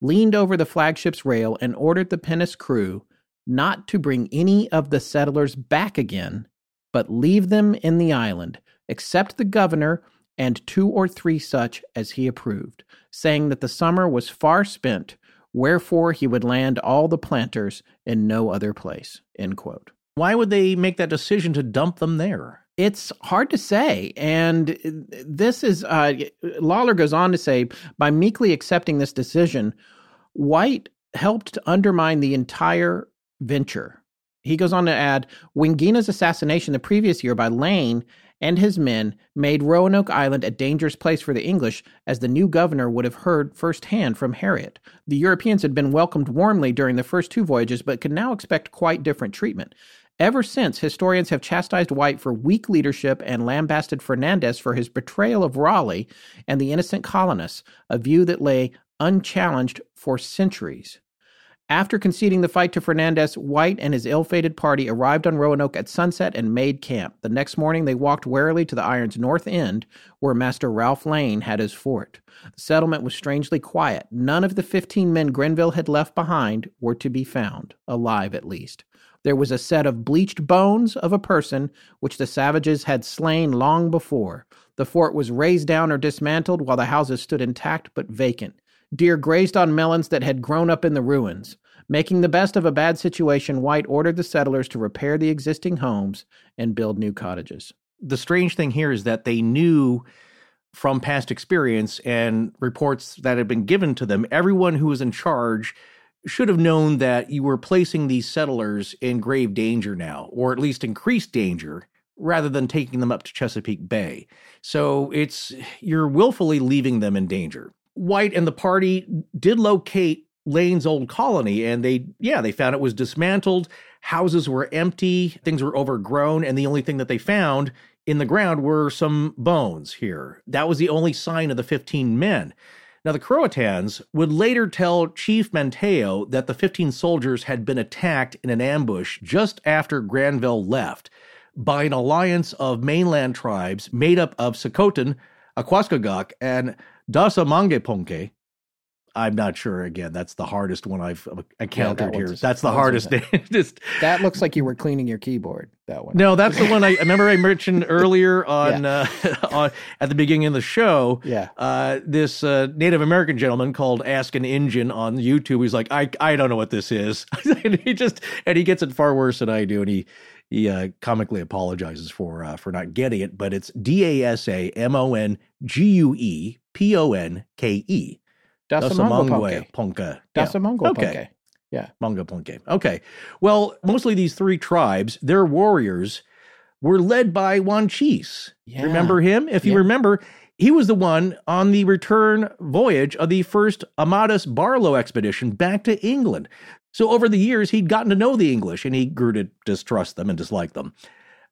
leaned over the flagship's rail and ordered the pinnace crew not to bring any of the settlers back again, but leave them in the island, except the governor and two or three such as he approved, saying that the summer was far spent wherefore he would land all the planters in no other place. End quote. Why would they make that decision to dump them there? It's hard to say. And this is, uh, Lawler goes on to say, by meekly accepting this decision, White helped to undermine the entire venture. He goes on to add Wingina's assassination the previous year by Lane and his men made Roanoke Island a dangerous place for the English, as the new governor would have heard firsthand from Harriot. The Europeans had been welcomed warmly during the first two voyages, but could now expect quite different treatment. Ever since, historians have chastised White for weak leadership and lambasted Fernandez for his betrayal of Raleigh and the innocent colonists, a view that lay unchallenged for centuries. After conceding the fight to Fernandez, White and his ill fated party arrived on Roanoke at sunset and made camp. The next morning, they walked warily to the Iron's north end, where Master Ralph Lane had his fort. The settlement was strangely quiet. None of the 15 men Grenville had left behind were to be found, alive at least. There was a set of bleached bones of a person which the savages had slain long before. The fort was razed down or dismantled while the houses stood intact but vacant. Deer grazed on melons that had grown up in the ruins. Making the best of a bad situation, White ordered the settlers to repair the existing homes and build new cottages. The strange thing here is that they knew from past experience and reports that had been given to them, everyone who was in charge should have known that you were placing these settlers in grave danger now, or at least increased danger, rather than taking them up to Chesapeake Bay. So it's you're willfully leaving them in danger. White and the party did locate Lane's old colony, and they, yeah, they found it was dismantled. Houses were empty, things were overgrown, and the only thing that they found in the ground were some bones here. That was the only sign of the 15 men. Now, the Croatans would later tell Chief Manteo that the 15 soldiers had been attacked in an ambush just after Grenville left by an alliance of mainland tribes made up of Sokotan, Aquascogoc, and Dasamangeponke. I'm not sure. Again, that's the hardest one I've encountered yeah, that here. That's the hardest. (laughs) Just that looks like you were cleaning your keyboard. That one. No, that's the one I, I remember I mentioned (laughs) earlier on, yeah. uh, (laughs) on at the beginning of the show. Yeah. Uh, this uh, Native American gentleman called Ask an Injun on YouTube. He's like, I I don't know what this is. and he just and he gets it far worse than I do, and he he uh, comically apologizes for uh, for not getting it, but it's D A S A M O N G U E P O N K E. Dasamangwe Ponka. Dasamangwe. Ponke. Yeah. Manga Ponke. Okay. Well, mostly these three tribes, their warriors were led by Wanchese. Yeah. Remember him? If you Yeah. remember, he was the one on the return voyage of the first Amadas Barlow expedition back to England. So over the years, he'd gotten to know the English and he grew to distrust them and dislike them.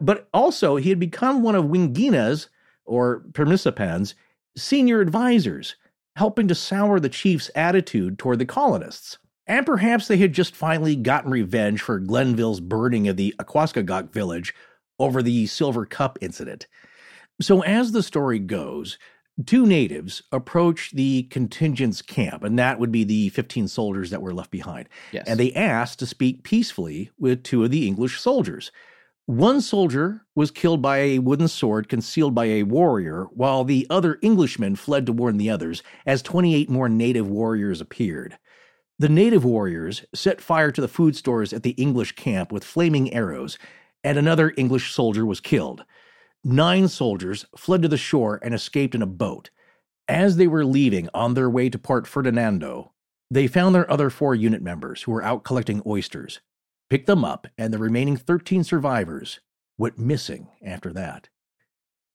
But also, he had become one of Wingina's, or Permisapan's, senior advisors, helping to sour the chief's attitude toward the colonists. And perhaps they had just finally gotten revenge for Grenville's burning of the Aquascogoc village over the Silver Cup incident. So, as the story goes, two natives approach the contingent's camp, and that would be the 15 soldiers that were left behind. Yes. And they asked to speak peacefully with two of the English soldiers. One soldier was killed by a wooden sword concealed by a warrior, while the other Englishman fled to warn the others as 28 more native warriors appeared. The native warriors set fire to the food stores at the English camp with flaming arrows, and another English soldier was killed. Nine soldiers fled to the shore and escaped in a boat. As they were leaving on their way to Port Ferdinando, they found their other four unit members who were out collecting oysters, picked them up, and the remaining 13 survivors went missing after that.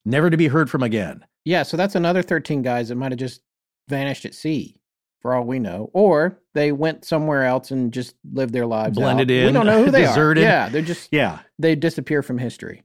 Never to be heard from again. Yeah, so that's another 13 guys that might have just vanished at sea, for all we know. Or they went somewhere else and just lived their lives. Blended out. We don't know who (laughs) they deserted. are. Yeah, they're just Yeah. they disappear from history.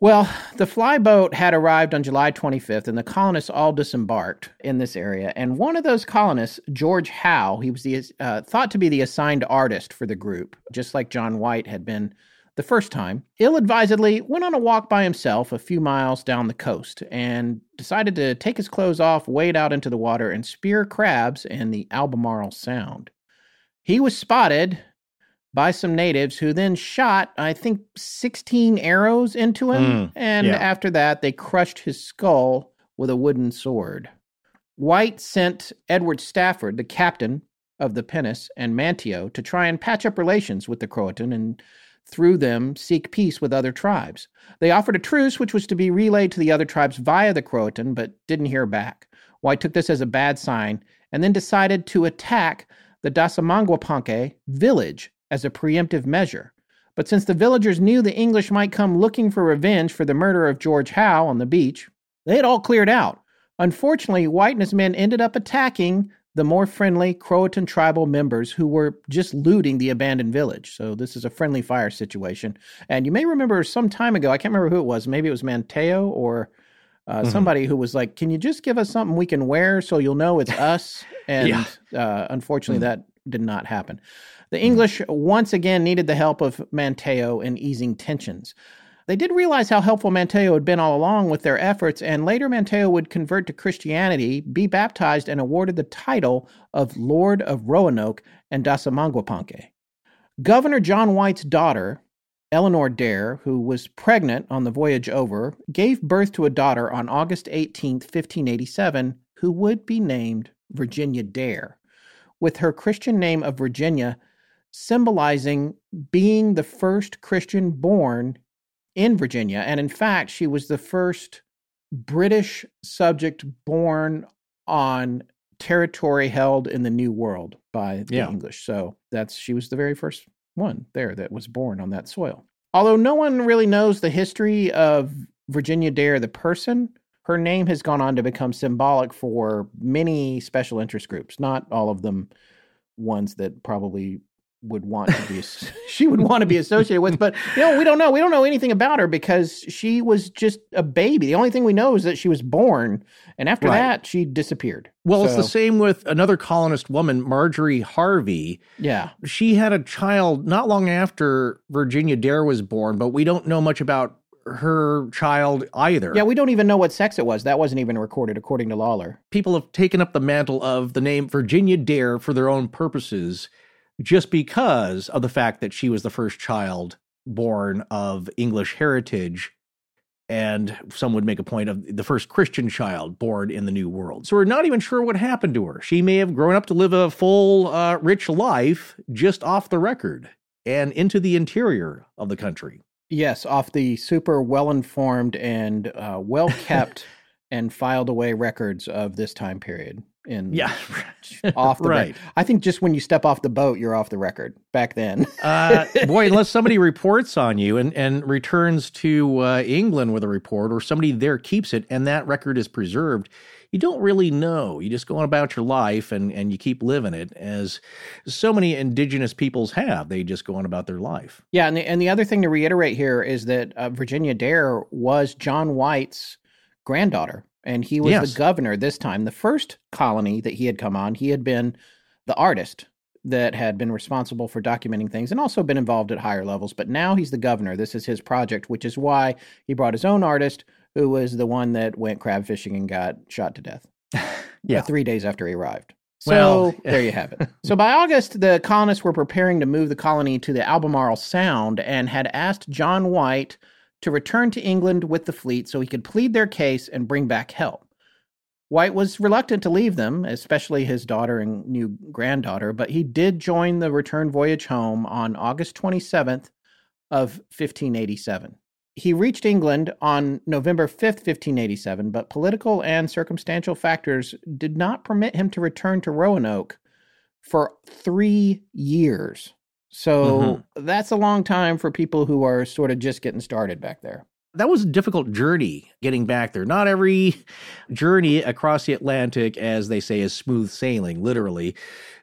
Well, the flyboat had arrived on July 25th, and the colonists all disembarked in this area. And one of those colonists, George Howe, he was the uh, thought to be the assigned artist for the group, just like John White had been the first time. Ill-advisedly, went on a walk by himself a few miles down the coast and decided to take his clothes off, wade out into the water, and spear crabs in the Albemarle Sound. He was spotted by some natives who then shot, I think, 16 arrows into him. Mm, and yeah. after that, they crushed his skull with a wooden sword. White sent Edward Stafford, the captain of the pinnace, and Manteo to try and patch up relations with the Croatan and through them seek peace with other tribes. They offered a truce, which was to be relayed to the other tribes via the Croatan, but didn't hear back. White took this as a bad sign and then decided to attack the Dasamangwapanke village as a preemptive measure. But since the villagers knew the English might come looking for revenge for the murder of George Howe on the beach, they had all cleared out. Unfortunately, White and his men ended up attacking the more friendly Croatan tribal members who were just looting the abandoned village. So this is a friendly fire situation. And you may remember some time ago, I can't remember who it was, maybe it was Manteo or uh, Mhm. somebody who was like, "Can you just give us something we can wear so you'll know it's (laughs) us?" And Yeah. uh, unfortunately, that did not happen. The hmm. English once again needed the help of Manteo in easing tensions. They did realize how helpful Manteo had been all along with their efforts, and later Manteo would convert to Christianity, be baptized, and awarded the title of Lord of Roanoke and Dasamangwapanke. Governor John White's daughter, Eleanor Dare, who was pregnant on the voyage over, gave birth to a daughter on August 18, 1587, who would be named Virginia Dare, with her Christian name of Virginia symbolizing being the first Christian born in Virginia. And in fact, she was the first British subject born on territory held in the New World by the Yeah. English. So that's she was the very first one there that was born on that soil. Although no one really knows the history of Virginia Dare, the person, her name has gone on to become symbolic for many special interest groups. Not all of them ones that probably would want to be (laughs) she would want to be associated with but you know we don't know. We don't know anything about her because she was just a baby. The only thing we know is that she was born and after Right. that she disappeared. Well, it's the same with another colonist woman, Marjorie Harvey. yeah. She had a child not long after Virginia Dare was born, but we don't know much about her child either. yeah we don't even know what sex it was. That wasn't even recorded according to lawler. People have taken up the mantle of the name Virginia Dare for their own purposes just because of the fact that she was the first child born of English heritage. And some would make a point of the first Christian child born in the New World. So we're not even sure what happened to her. She may have grown up to live a full, uh, rich life just off the record and into the interior of the country. yes off the super well informed and uh, well kept (laughs) and filed away records of this time period in Yeah. (laughs) off the right. i think just when you step off the boat you're off the record back then (laughs) uh, boy, unless somebody reports on you and, and returns to uh, England with a report, or somebody there keeps it and that record is preserved, you don't really know. You just go on about your life and, and you keep living it, as so many indigenous peoples have. They just go on about their life. Yeah, and the, and the other thing to reiterate here is that uh, Virginia Dare was John White's granddaughter, and he was Yes. the governor this time. The first colony that he had come on, he had been the artist that had been responsible for documenting things and also been involved at higher levels. But now he's the governor. This is his project, which is why he brought his own artist, who was the one that went crab fishing and got shot to death. (laughs) Yeah. three days after he arrived. So Well- (laughs) there you have it. So by August, the colonists were preparing to move the colony to the Albemarle Sound and had asked John White to return to England with the fleet so he could plead their case and bring back help. White was reluctant to leave them, especially his daughter and new granddaughter, but he did join the return voyage home on August 27th of 1587. He reached England on November 5th, 1587, but political and circumstantial factors did not permit him to return to Roanoke for three years. So mm-hmm. that's a long time for people who are sort of just getting started back there. That was a difficult journey getting back there. Not every journey across the Atlantic, as they say, is smooth sailing, literally.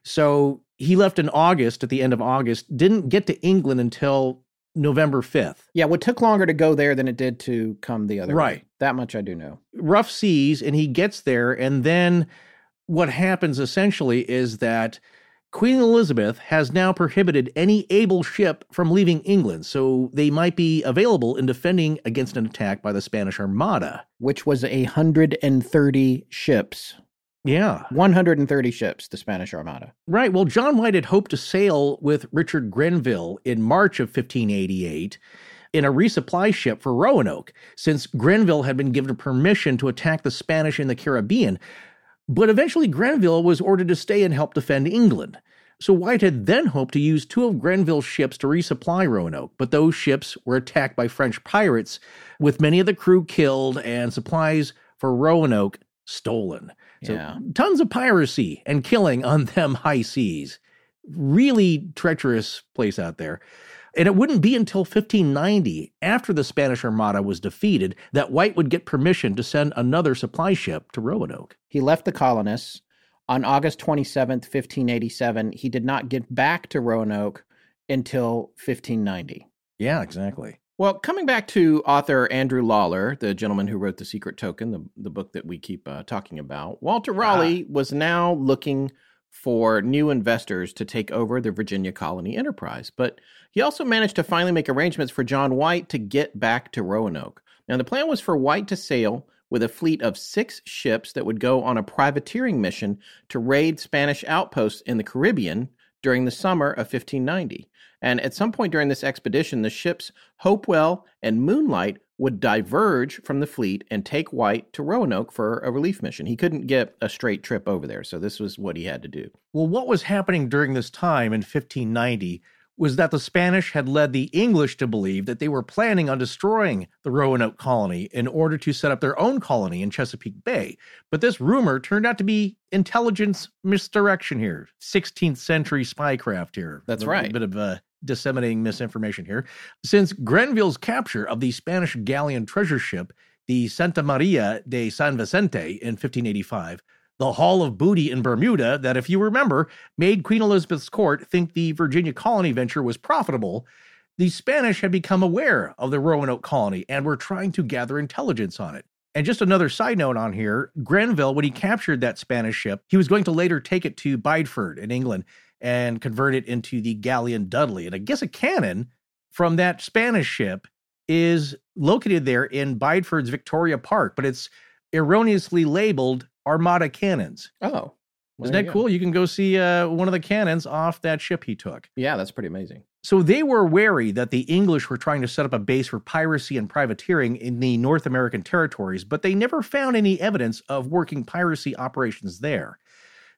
So he left in August, at the end of August, didn't get to England until November 5th. Yeah, what took longer to go there than it did to come the other Right. way. That much I do know. rough seas and he gets there and then what happens essentially is that Queen Elizabeth has now prohibited any able ship from leaving England so they might be available in defending against an attack by the Spanish Armada. Which was a 130 ships. Yeah. 130 ships, the Spanish Armada. Right. Well, John White had hoped to sail with Richard Grenville in March of 1588 in a resupply ship for Roanoke, since Grenville had been given permission to attack the Spanish in the Caribbean. But eventually, Grenville was ordered to stay and help defend England. So White had then hoped to use two of Grenville's ships to resupply Roanoke, but those ships were attacked by French pirates, with many of the crew killed and supplies for Roanoke stolen. So Yeah. tons of piracy and killing on them high seas. Really treacherous place out there. And it wouldn't be until 1590, after the Spanish Armada was defeated, that White would get permission to send another supply ship to Roanoke. He left the colonists on August 27th, 1587. He did not get back to Roanoke until 1590. Yeah, exactly. Well, coming back to author Andrew Lawler, the gentleman who wrote The Secret Token, the, the book that we keep uh, talking about, Walter Raleigh was now looking for new investors to take over the Virginia Colony Enterprise. But he also managed to finally make arrangements for John White to get back to Roanoke. Now, the plan was for White to sail with a fleet of six ships that would go on a privateering mission to raid Spanish outposts in the Caribbean during the summer of 1590. And at some point during this expedition, the ships Hopewell and Moonlight would diverge from the fleet and take White to Roanoke for a relief mission. He couldn't get a straight trip over there, so this was what he had to do. Well, what was happening during this time in 1590 was that the Spanish had led the English to believe that they were planning on destroying the Roanoke colony in order to set up their own colony in Chesapeake Bay. But this rumor turned out to be intelligence misdirection here, 16th century spycraft here. That's a, right. A bit of uh, disseminating misinformation here. Since Grenville's capture of the Spanish galleon treasure ship, the Santa Maria de San Vicente in 1585, the haul of booty in Bermuda that, if you remember, made Queen Elizabeth's court think the Virginia colony venture was profitable, the Spanish had become aware of the Roanoke colony and were trying to gather intelligence on it. And just another side note on here Grenville, when he captured that Spanish ship, he was going to later take it to Bideford in England and convert it into the galleon Dudley. And I guess a cannon from that Spanish ship is located there in Bideford's Victoria Park, but it's erroneously labeled Armada cannons. Oh. Isn't that cool? You can go see uh, one of the cannons off that ship he took. Yeah, that's pretty amazing. So they were wary that the English were trying to set up a base for piracy and privateering in the North American territories, but they never found any evidence of working piracy operations there.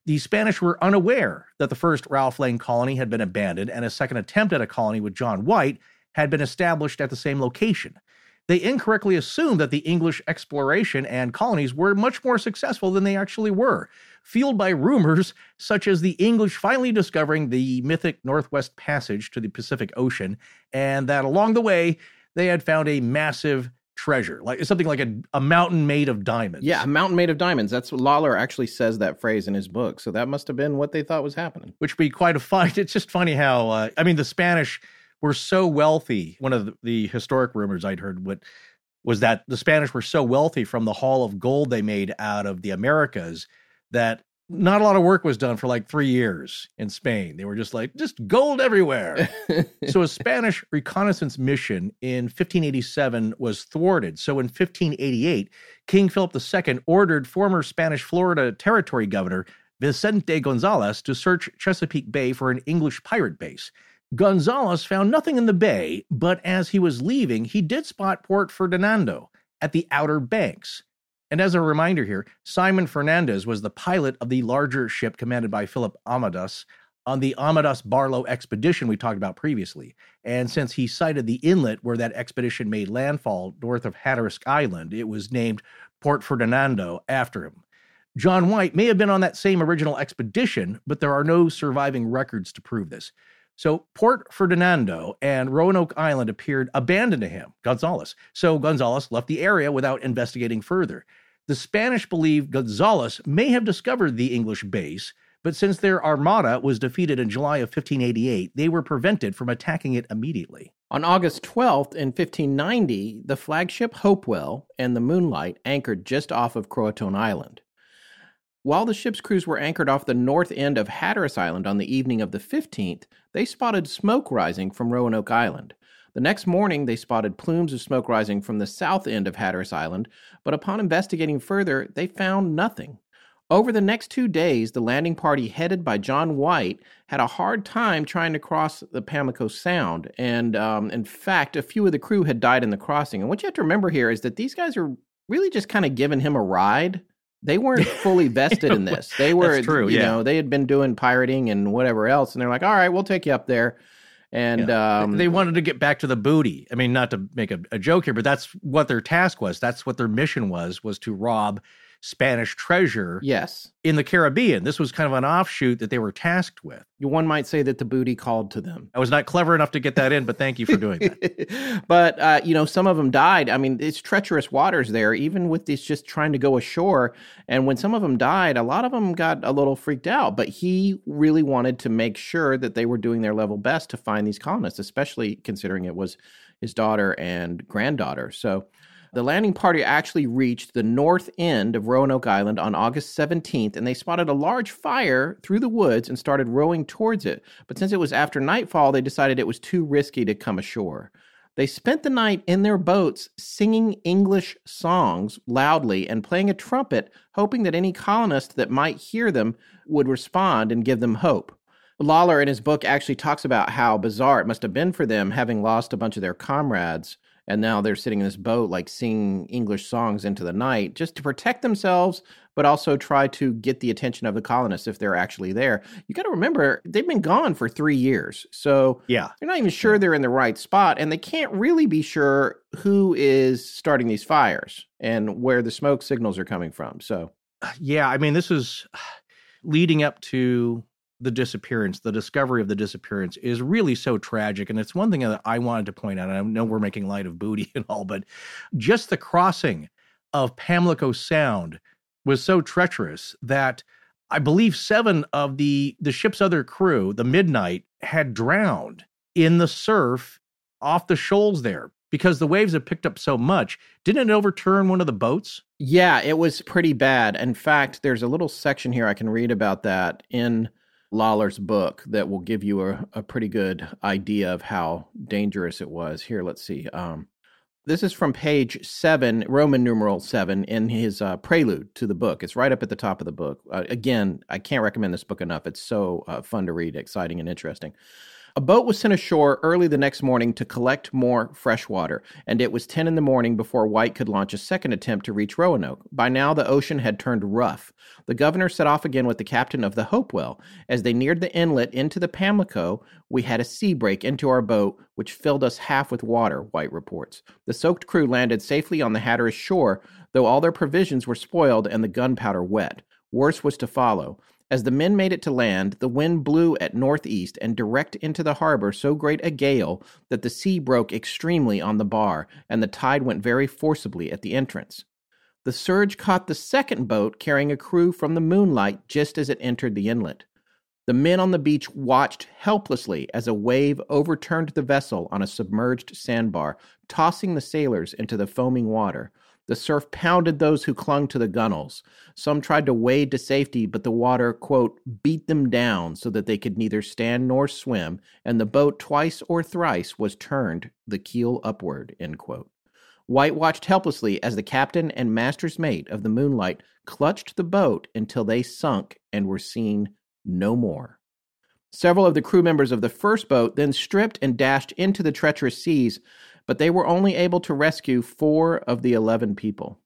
The Spanish were unaware that the first Ralph Lane colony had been abandoned and a second attempt at a colony with John White had been established at the same location. They incorrectly assumed that the English exploration and colonies were much more successful than they actually were, fueled by rumors such as the English finally discovering the mythic Northwest Passage to the Pacific Ocean, and that along the way they had found a massive treasure, like something like a, a mountain made of diamonds. Yeah, a mountain made of diamonds. That's what Lawler actually says that phrase in his book. So that must have been what they thought was happening. Which would be quite a fight. (laughs) It's just funny how, uh, I mean, the Spanish were so wealthy. One of the, historic rumors I'd heard what, was that the Spanish were so wealthy from the haul of gold they made out of the Americas that not a lot of work was done for like three years in Spain. They were just like, just gold everywhere. (laughs) so a Spanish reconnaissance mission in 1587 was thwarted. So in 1588, King Philip II ordered former Spanish Florida Territory Governor Vicente Gonzalez to search Chesapeake Bay for an English pirate base. Gonzalez found nothing in the bay, but as he was leaving, he did spot Port Ferdinando at the Outer Banks. And as a reminder here, Simon Fernandez was the pilot of the larger ship commanded by Philip Amadas on the Amadas Barlow expedition we talked about previously. And since he sighted the inlet where that expedition made landfall north of Hatteras Island, it was named Port Ferdinando after him. John White may have been on that same original expedition, but there are no surviving records to prove this. So Port Ferdinando and Roanoke Island appeared abandoned to him, Gonzalez. So Gonzalez left the area without investigating further. The Spanish believe Gonzalez may have discovered the English base, but since their armada was defeated in July of 1588, they were prevented from attacking it immediately. On August 12th in 1590, the flagship Hopewell and the Moonlight anchored just off of Croatoan Island. While the ship's crews were anchored off the north end of Hatteras Island on the evening of the 15th, they spotted smoke rising from Roanoke Island. The next morning, they spotted plumes of smoke rising from the south end of Hatteras Island, but upon investigating further, they found nothing. Over the next two days, the landing party headed by John White had a hard time trying to cross the Pamlico Sound. And um, in fact, a few of the crew had died in the crossing. And what you have to remember here is that these guys are really just kind of giving him a ride. They weren't fully (laughs) vested in this. They were, true, you yeah. know, they had been doing pirating and whatever else. And they're like, all right, we'll take you up there. And Yeah. um, they wanted to get back to the booty. I mean, not to make a, a joke here, but that's what their task was. That's what their mission was, was to rob Spanish treasure yes, in the Caribbean. This was kind of an offshoot that they were tasked with. one might say that the booty called to them. I was not clever enough to get that in, but thank you for doing that. (laughs) but uh, you know, some of them died. I mean, it's treacherous waters there, even with this just trying to go ashore. And when some of them died, a lot of them got a little freaked out. But he really wanted to make sure that they were doing their level best to find these colonists, especially considering it was his daughter and granddaughter. So. The landing party actually reached the north end of Roanoke Island on August 17th, and they spotted a large fire through the woods and started rowing towards it. But since it was after nightfall, they decided it was too risky to come ashore. They spent the night in their boats singing English songs loudly and playing a trumpet, hoping that any colonist that might hear them would respond and give them hope. Lawler in his book actually talks about how bizarre it must have been for them having lost a bunch of their comrades and now they're sitting in this boat like singing english songs into the night just to protect themselves but also try to get the attention of the colonists if they're actually there. You got to remember they've been gone for three years so Yeah. they're not even sure they're in the right spot and they can't really be sure who is starting these fires and where the smoke signals are coming from so. (sighs) Yeah, I mean, this is (sighs) leading up to the disappearance, the discovery of the disappearance is really so tragic. And it's one thing that I wanted to point out. I know we're making light of booty (laughs) and all, but just the crossing of Pamlico Sound was so treacherous that I believe seven of the the ship's other crew, the Midnight, had drowned in the surf off the shoals there because the waves had picked up so much. Didn't it overturn one of the boats? Yeah, it was pretty bad. In fact, there's a little section here I can read about that in Lawler's book that will give you a, a pretty good idea of how dangerous it was. Here, let's see. Um, this is from page seven, Roman numeral seven, in his uh, prelude to the book. It's right up at the top of the book. Uh, again, I can't recommend this book enough. It's so uh, fun to read, exciting, and interesting. A boat was sent ashore early the next morning to collect more fresh water, and it was 10 in the morning before White could launch a second attempt to reach Roanoke. By now, the ocean had turned rough. The governor set off again with the captain of the Hopewell. As they neared the inlet into the Pamlico, we had a sea break into our boat, which filled us half with water, White reports. The soaked crew landed safely on the Hatteras shore, though all their provisions were spoiled and the gunpowder wet. Worse was to follow. As the men made it to land, the wind blew at northeast and direct into the harbor so great a gale that the sea broke extremely on the bar, and the tide went very forcibly at the entrance. The surge caught the second boat carrying a crew from the moonlight just as it entered the inlet. The men on the beach watched helplessly as a wave overturned the vessel on a submerged sandbar, tossing the sailors into the foaming water. The surf pounded those who clung to the gunwales. Some tried to wade to safety, but the water, quote, beat them down so that they could neither stand nor swim, and the boat twice or thrice was turned the keel upward, end quote. White watched helplessly as the captain and master's mate of the Moonlight clutched the boat until they sunk and were seen no more. Several of the crew members of the first boat then stripped and dashed into the treacherous seas, but they were only able to rescue four of the 11 people.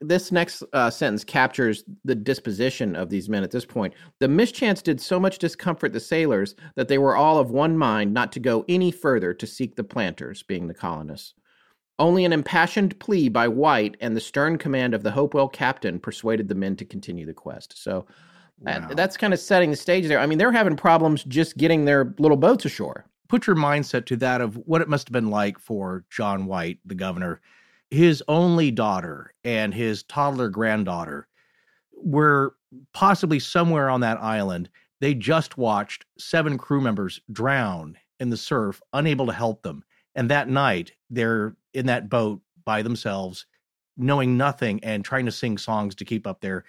This next uh, sentence captures the disposition of these men at this point. The mischance did so much discomfort the sailors that they were all of one mind not to go any further to seek the planters, being the colonists. Only an impassioned plea by White and the stern command of the Hopewell captain persuaded the men to continue the quest. So that- that's kind of setting the stage there. I mean, they're having problems just getting their little boats ashore. Put your mindset to that of what it must have been like for John White, the governor. His only daughter and his toddler granddaughter were possibly somewhere on that island. They just watched seven crew members drown in the surf, unable to help them. And that night, they're in that boat by themselves, knowing nothing and trying to sing songs to keep up their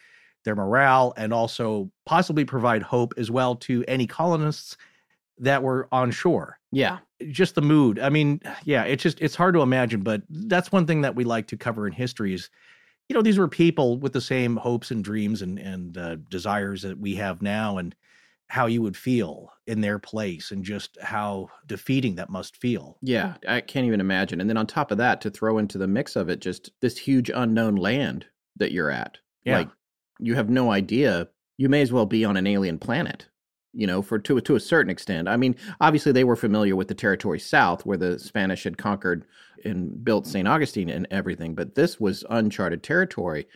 their morale and also possibly provide hope as well to any colonists that were on shore Yeah. just the mood. I mean, yeah, it's just it's hard to imagine, but that's one thing that we like to cover in history is, you know, these were people with the same hopes and dreams and and uh, desires that we have now, and how you would feel in their place, and just how defeating that must feel. Yeah, I can't even imagine. And then on top of that, to throw into the mix of it, just this huge unknown land that you're at. Yeah. Like you have no idea. You may as well be on an alien planet. You know, for to to a certain extent. I mean, obviously they were familiar with the territory south, where the Spanish had conquered and built St. Augustine and everything, but this was uncharted territory,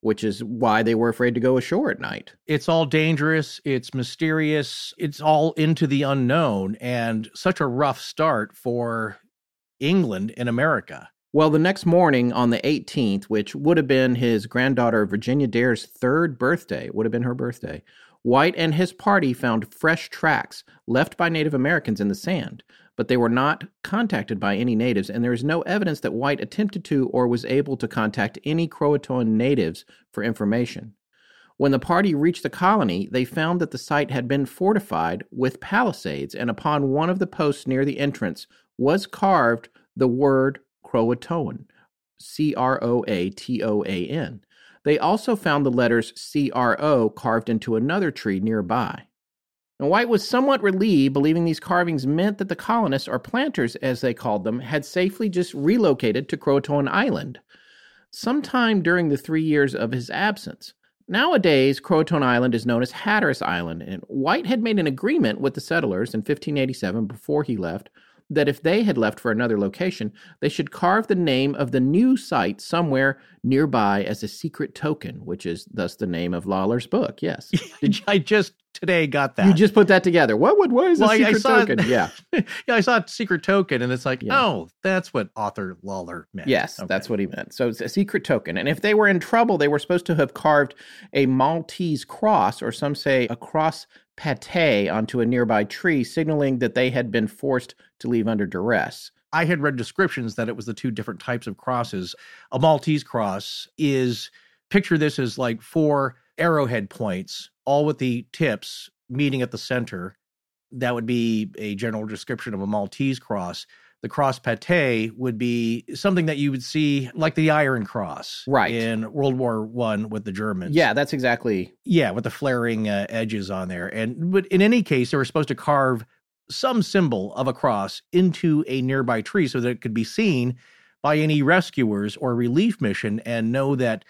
which is why they were afraid to go ashore at night. It's all dangerous. It's mysterious. It's all into the unknown, and such a rough start for England and America. Well, the next morning on the 18th, which would have been his granddaughter Virginia Dare's third birthday, would have been her birthday, White and his party found fresh tracks left by Native Americans in the sand, but they were not contacted by any natives, and there is no evidence that White attempted to or was able to contact any Croatoan natives for information. When the party reached the colony, they found that the site had been fortified with palisades, and upon one of the posts near the entrance was carved the word Croatoan, C R O A T O A N. They also found the letters C R O carved into another tree nearby. White was somewhat relieved, believing these carvings meant that the colonists, or planters as they called them, had safely just relocated to Croatoan Island sometime during the three years of his absence. Nowadays, Croatoan Island is known as Hatteras Island, and White had made an agreement with the settlers in 1587 before he left that if they had left for another location, they should carve the name of the new site somewhere nearby as a secret token, which is thus the name of Lawler's book. Yes. (laughs) I just today got that. You just put that together. What would what is Well, a I- I secret saw token? (laughs) Yeah. yeah, I saw a secret token, and it's like, Yeah. oh, that's what author Lawler meant. Yes, Okay. that's what he meant. So it's a secret token. And if they were in trouble, they were supposed to have carved a Maltese cross, or some say a cross pattée, onto a nearby tree, signaling that they had been forced to leave under duress. I had read descriptions that it was the two different types of crosses. A Maltese cross is picture this as like four arrowhead points, all with the tips meeting at the center. That would be a general description of a Maltese cross. The cross pattée would be something that you would see like the Iron Cross, Right. in World War One with the Germans. Yeah, that's exactly. Yeah, with the flaring uh, edges on there. And but in any case, they were supposed to carve some symbol of a cross into a nearby tree so that it could be seen by any rescuers or relief mission and know that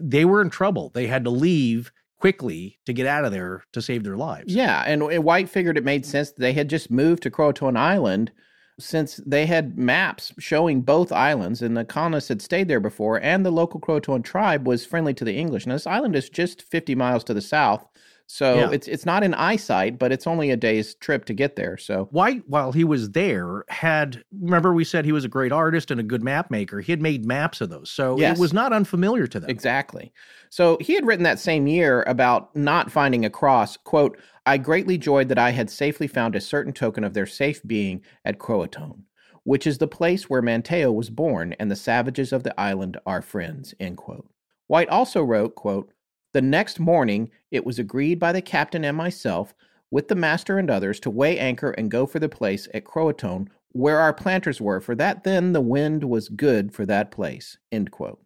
they were in trouble. They had to leave quickly to get out of there to save their lives. Yeah, and White figured it made sense that they had just moved to Croatoan Island since they had maps showing both islands and the colonists had stayed there before and the local Croatoan tribe was friendly to the English. Now this island is just 50 miles to the south. So Yeah. it's it's not in eyesight, but it's only a day's trip to get there. So White, while he was there, had remember we said he was a great artist and a good map maker. He had made maps of those, so Yes. it was not unfamiliar to them. Exactly. So he had written that same year about not finding a cross, quote, I greatly joyed that I had safely found a certain token of their safe being at Croatoan, which is the place where Manteo was born, and the savages of the island are friends. White also wrote, quote, The next morning it was agreed by the captain and myself, with the master and others, to weigh anchor and go for the place at Croatoan where our planters were, for that then the wind was good for that place, end quote.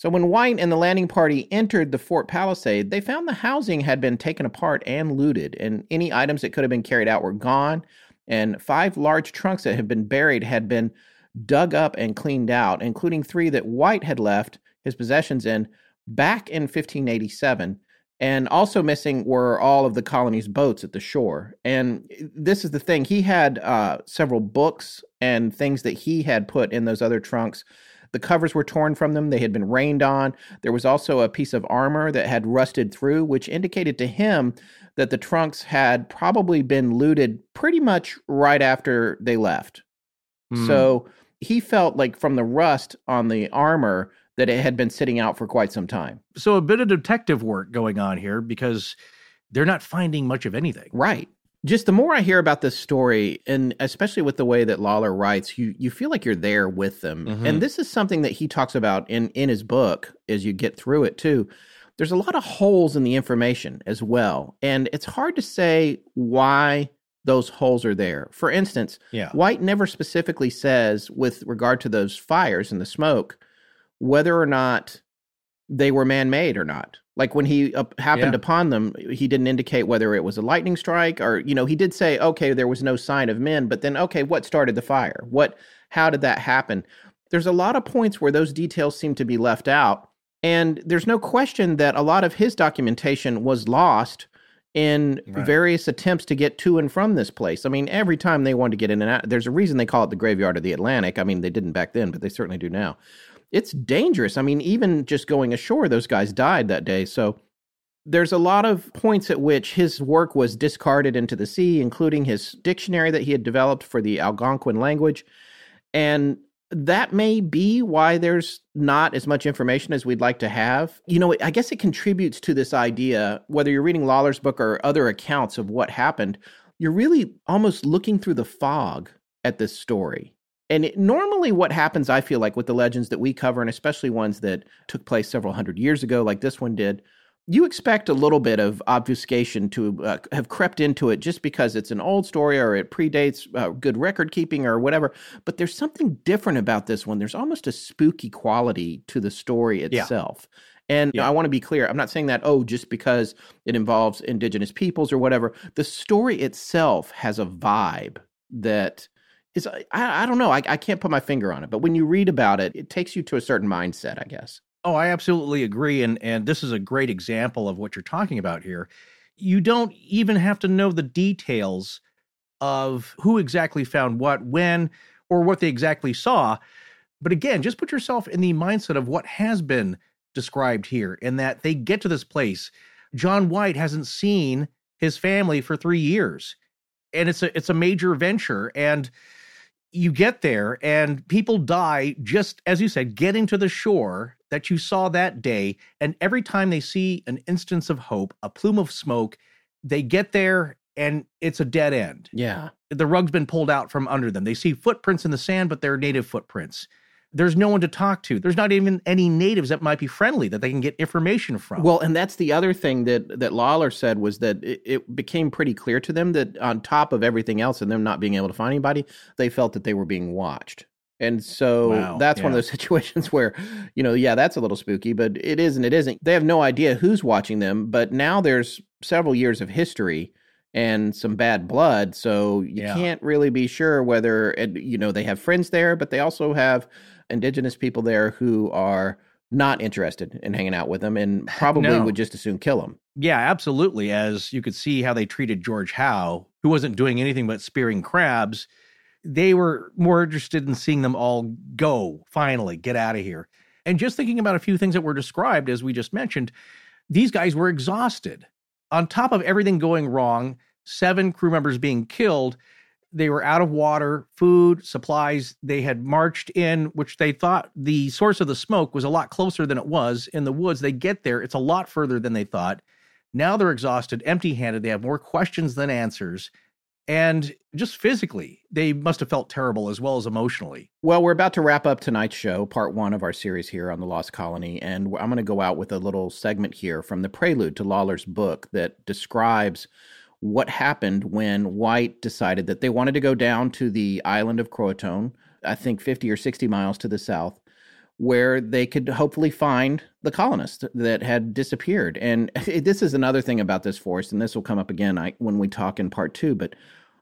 So when White and the landing party entered the fort palisade, they found the housing had been taken apart and looted, and any items that could have been carried out were gone. And five large trunks that had been buried had been dug up and cleaned out, including three that White had left his possessions in back in 1587. And also missing were all of the colony's boats at the shore. And this is the thing he had uh, several books and things that he had put in those other trunks. The covers were torn from them, they had been rained on. There was also a piece of armor that had rusted through, which indicated to him that the trunks had probably been looted pretty much right after they left. Hmm. So he felt like from the rust on the armor that it had been sitting out for quite some time. so a bit of detective work going on here because they're not finding much of anything. Right. Just the more I hear about this story, and especially with the way that Lawler writes, you you feel like you're there with them. Mhm. And this is something that he talks about in in his book as you get through it too. There's a lot of holes in the information as well, and it's hard to say why those holes are there. For instance, Yeah. White never specifically says with regard to those fires and the smoke whether or not they were man-made or not. Like when he uh, happened Yeah. upon them, he didn't indicate whether it was a lightning strike or you know, he did say okay, there was no sign of men, but then okay, what started the fire? What how did that happen? There's a lot of points where those details seem to be left out, and there's no question that a lot of his documentation was lost in Right. various attempts to get to and from this place. I mean, every time they wanted to get in and out, there's a reason they call it the graveyard of the Atlantic. I mean, they didn't back then, but they certainly do now. It's dangerous. I mean, even just going ashore, those guys died that day. So there's a lot of points at which his work was discarded into the sea, including his dictionary that he had developed for the Algonquin language. And that may be why there's not as much information as we'd like to have. You know, I guess it contributes to this idea, whether you're reading Lawler's book or other accounts of what happened, you're really almost looking through the fog at this story. And it, normally, what happens, I feel like, with the legends that we cover, and especially ones that took place several hundred years ago, like this one did, you expect a little bit of obfuscation to uh, have crept into it just because it's an old story or it predates uh, good record keeping or whatever. But there's something different about this one. There's almost a spooky quality to the story Yeah. itself. And I want to be clear, I'm not saying that, oh, just because it involves indigenous peoples or whatever. The story itself has a vibe that is, uh, I, I don't know, I, I can't put my finger on it. But when you read about it, it takes you to a certain mindset, I guess. Oh, I absolutely agree. And and this is a great example of what you're talking about here. You don't even have to know the details of who exactly found what, when, or what they exactly saw. But again, just put yourself in the mindset of what has been described here, in that they get to this place. John White hasn't seen his family for three years. And it's a it's a major venture. And you get there and people die just as you said, getting to the shore that you saw that day. And every time they see an instance of hope, a plume of smoke, they get there and it's a dead end. Yeah. The rug's been pulled out from under them. They see footprints in the sand, but they're native footprints. There's no one to talk to. There's not even any natives that might be friendly that they can get information from. Well, and that's the other thing that that Lawler said was that it, it, became pretty clear to them that on top of everything else and them not being able to find anybody, they felt that they were being watched. And so Wow, that's one of those (laughs) situations where, you know, yeah, that's a little spooky, but it is and it isn't. They have no idea who's watching them, but now there's several years of history and some bad blood, so you Yeah. can't really be sure whether you know they have friends there, but they also have indigenous people there who are not interested in hanging out with them and probably No. would just as soon kill them. Yeah, absolutely. As you could see how they treated George Howe, who wasn't doing anything but spearing crabs, they were more interested in seeing them all go, finally, get out of here. And just thinking about a few things that were described, as we just mentioned, these guys were exhausted. On top of everything going wrong, seven crew members being killed, they were out of water, food, supplies. They had marched in, which they thought the source of the smoke was a lot closer than it was in the woods. They get there, it's a lot further than they thought. Now they're exhausted, empty handed. They have more questions than answers. And just physically, they must have felt terrible as well as emotionally. Well, we're about to wrap up tonight's show, part one of our series here on the Lost Colony. And I'm going to go out with a little segment here from the prelude to Lawler's book that describes what happened when White decided that they wanted to go down to the island of Croatoan, I think 50 or 60 miles to the south, where they could hopefully find the colonists that had disappeared. And (laughs) this is another thing about this forest, and this will come up again I, when we talk in part two, but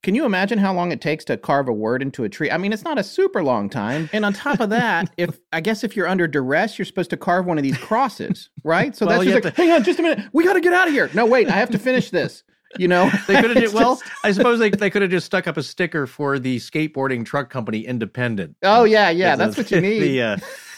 can you imagine how long it takes to carve a word into a tree? I mean, it's not a super long time. And on top of that, (laughs) if I guess if you're under duress, you're supposed to carve one of these crosses, right? So Well, that's just like, to- hang on, just a minute. We got to get out of here. No, wait, I have to finish this. You know, (laughs) They could have (laughs) well. I suppose they, they could have just stuck up a sticker for the skateboarding truck company Independent. Oh yeah, yeah, that's a- what you need. (laughs) The, uh,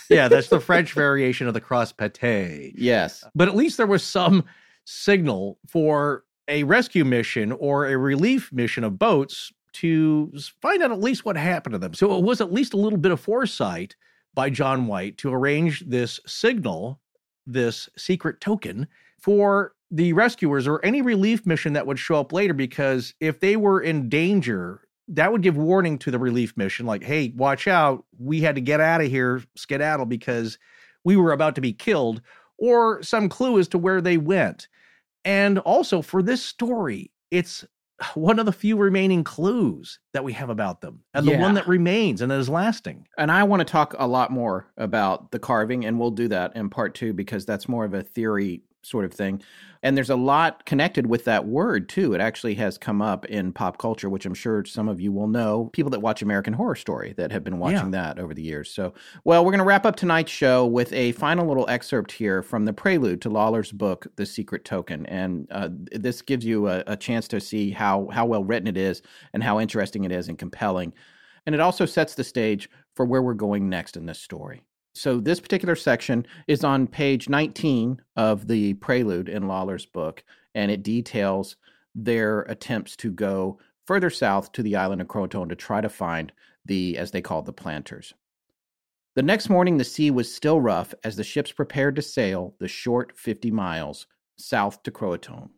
yeah, that's the French variation of the cross pattée. yes. But at least there was some signal for a rescue mission or a relief mission of boats to find out at least what happened to them. So it was at least a little bit of foresight by John White to arrange this signal, this secret token for the rescuers or any relief mission that would show up later because if they were in danger that would give warning to the relief mission like hey watch out. We had to get out of here skedaddle because we were about to be killed or some clue as to where they went. And also for this story it's (sighs) one of the few remaining clues that we have about them and the one that remains and that is lasting. And I want to talk a lot more about the carving, and we'll do that in part two because that's more of a theory sort of thing. And there's a lot connected with that word, too. It actually has come up in pop culture, which I'm sure some of you will know. People that watch American Horror Story that have been watching that over the years. So, well, we're going to wrap up tonight's show with a final little excerpt here from the prelude to Lawler's book, The Secret Token. And uh, this gives you a, a chance to see how, how well written it is and how interesting it is and compelling. And it also sets the stage for where we're going next in this story. So, this particular section is on page 19 of the prelude in Lawler's book, and it details their attempts to go further south to the island of Croatoan to try to find the, as they called the planters. The next morning, the sea was still rough as the ships prepared to sail the short 50 miles south to Croatoan,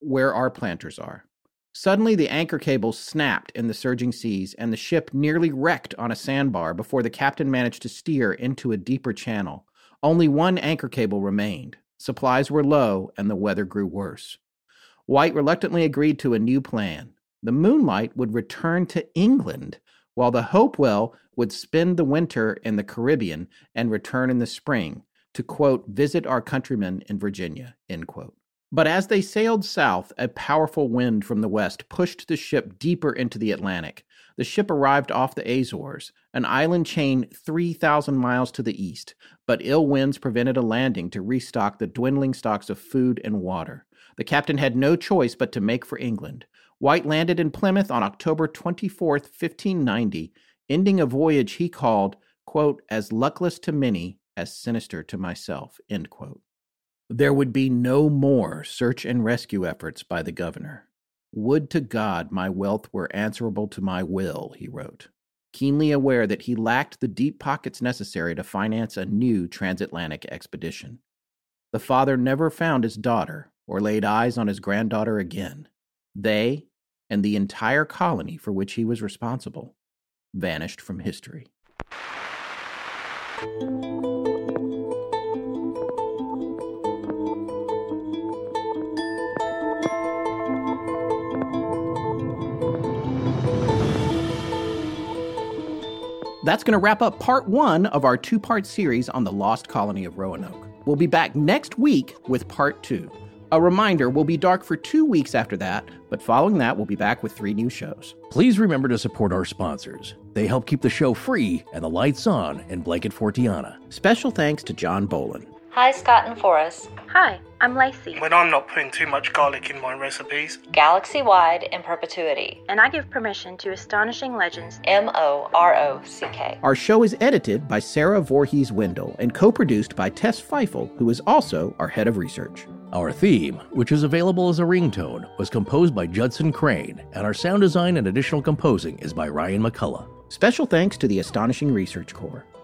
where our planters are. Suddenly, the anchor cable snapped in the surging seas, and the ship nearly wrecked on a sandbar before the captain managed to steer into a deeper channel. Only one anchor cable remained. Supplies were low, and the weather grew worse. White reluctantly agreed to a new plan. The Moonlight would return to England, while the Hopewell would spend the winter in the Caribbean and return in the spring, to, quote, visit our countrymen in Virginia, end quote. But as they sailed south, a powerful wind from the west pushed the ship deeper into the Atlantic. The ship arrived off the Azores, an island chain 3,000 miles to the east, but ill winds prevented a landing to restock the dwindling stocks of food and water. The captain had no choice but to make for England. White landed in Plymouth on October 24, 1590, ending a voyage he called, quote, as luckless to many as sinister to myself, end quote. There would be no more search and rescue efforts by the governor. Would to God my wealth were answerable to my will, he wrote, keenly aware that he lacked the deep pockets necessary to finance a new transatlantic expedition. The father never found his daughter or laid eyes on his granddaughter again. They, and the entire colony for which he was responsible, vanished from history. That's going to wrap up part one of our two part series on the lost colony of Roanoke. We'll be back next week with part two. A reminder, we'll be dark for two weeks after that, but following that, we'll be back with three new shows. Please remember to support our sponsors. They help keep the show free and the lights on in Blanket Fortiana. Special thanks to John Bolin. Hi, Scott and Forrest. Hi, I'm Lacey. When I'm not putting too much garlic in my recipes, Galaxy wide in perpetuity. And I give permission to Astonishing Legends. M O R O C K. Our show is edited by Sarah Voorhees Wendell and co produced by Tess Feifel, who is also our head of research. Our theme, which is available as a ringtone, was composed by Judson Crane, and our sound design and additional composing is by Ryan McCullough. Special thanks to the Astonishing Research Corps.